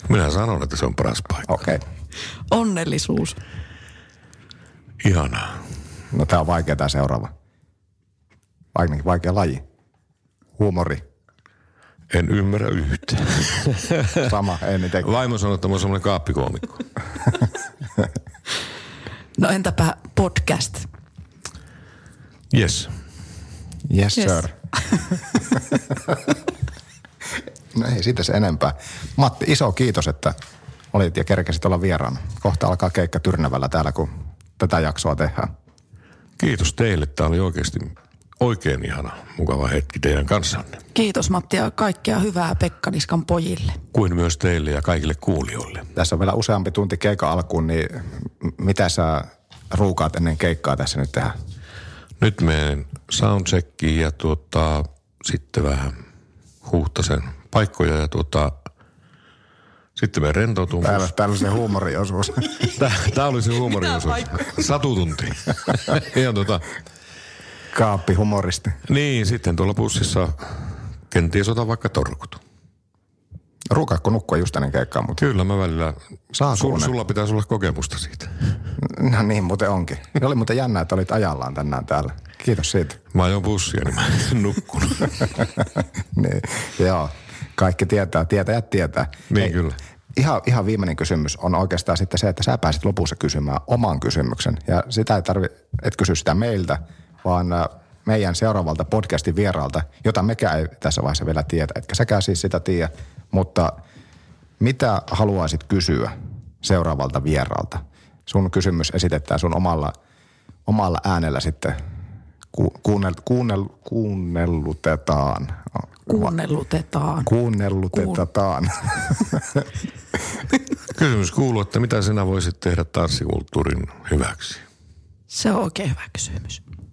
Minä sanon, että se on paras paikka. Okei. Okay. Onnellisuus. Ihanaa. No tää on vaikea tää seuraava. Vaikea, vaikea laji. Huumori. En ymmärrä yhtään. (laughs) Sama, en niitä. Vaimo sanoi, että mä oon semmoinen kaappikoomikko. (laughs) No entäpä podcast? Yes. Yes, Yes. sir. (laughs) no ei siitä se enempää. Matti, iso kiitos, että olit ja kerkesit olla vieraana. Kohta alkaa keikka Tyrnävällä täällä, kun tätä jaksoa tehdään. Kiitos teille. Tämä oli oikeasti oikein ihana, mukava hetki teidän kanssanne. Kiitos Matti ja kaikkea hyvää Pekka Niskan pojille. Kuin myös teille ja kaikille kuulijoille. Tässä on vielä useampi tunti keikan alkuun, niin mitä sä ruukaat ennen keikkaa tässä nyt tehdä? Nyt menen soundcheckiin ja tuota, sitten vähän huhtasen paikkoja ja tuota, sitten me rentoutumaan. Täällä, täällä on se huumoriosuus. (laughs) Tämä oli se huumoriosuus. Satutunti. (laughs) ja tuota, Kaappi humoristi. niin, sitten tuolla bussissa kenties otan vaikka torkut. Ruukaatko nukkua just ennen keikkaa, mutta Kyllä mä välillä, Saako sul, sulla pitäisi olla kokemusta siitä. no niin muuten onkin. Oli muuten jännä, että olit ajallaan tänään täällä. Kiitos siitä. Mä ajoin bussia, niin mä en nukkunut. (laughs) niin, joo, kaikki tietää, tietäjät tietää. Niin, kyllä. Ihan, ihan viimeinen kysymys on oikeastaan sitten se, että sä pääsit lopussa kysymään oman kysymyksen. Ja sitä ei tarvi, et kysy sitä meiltä, vaan äh, meidän seuraavalta podcastin vieraalta, jota mekään ei tässä vaiheessa vielä tiedä. Etkä säkään siis sitä tiedä, mutta mitä haluaisit kysyä seuraavalta vieraalta? Sun kysymys esitetään sun omalla, omalla äänellä sitten ku, kuunnel, kuunnel, kuunnellutetaan. Kuunnellutetaan. Kuunnellutetaan. (laughs) Kysymys kuuluu, että mitä sinä voisit tehdä tanssikulttuurin hyväksi? Se on oikein hyvä kysymys.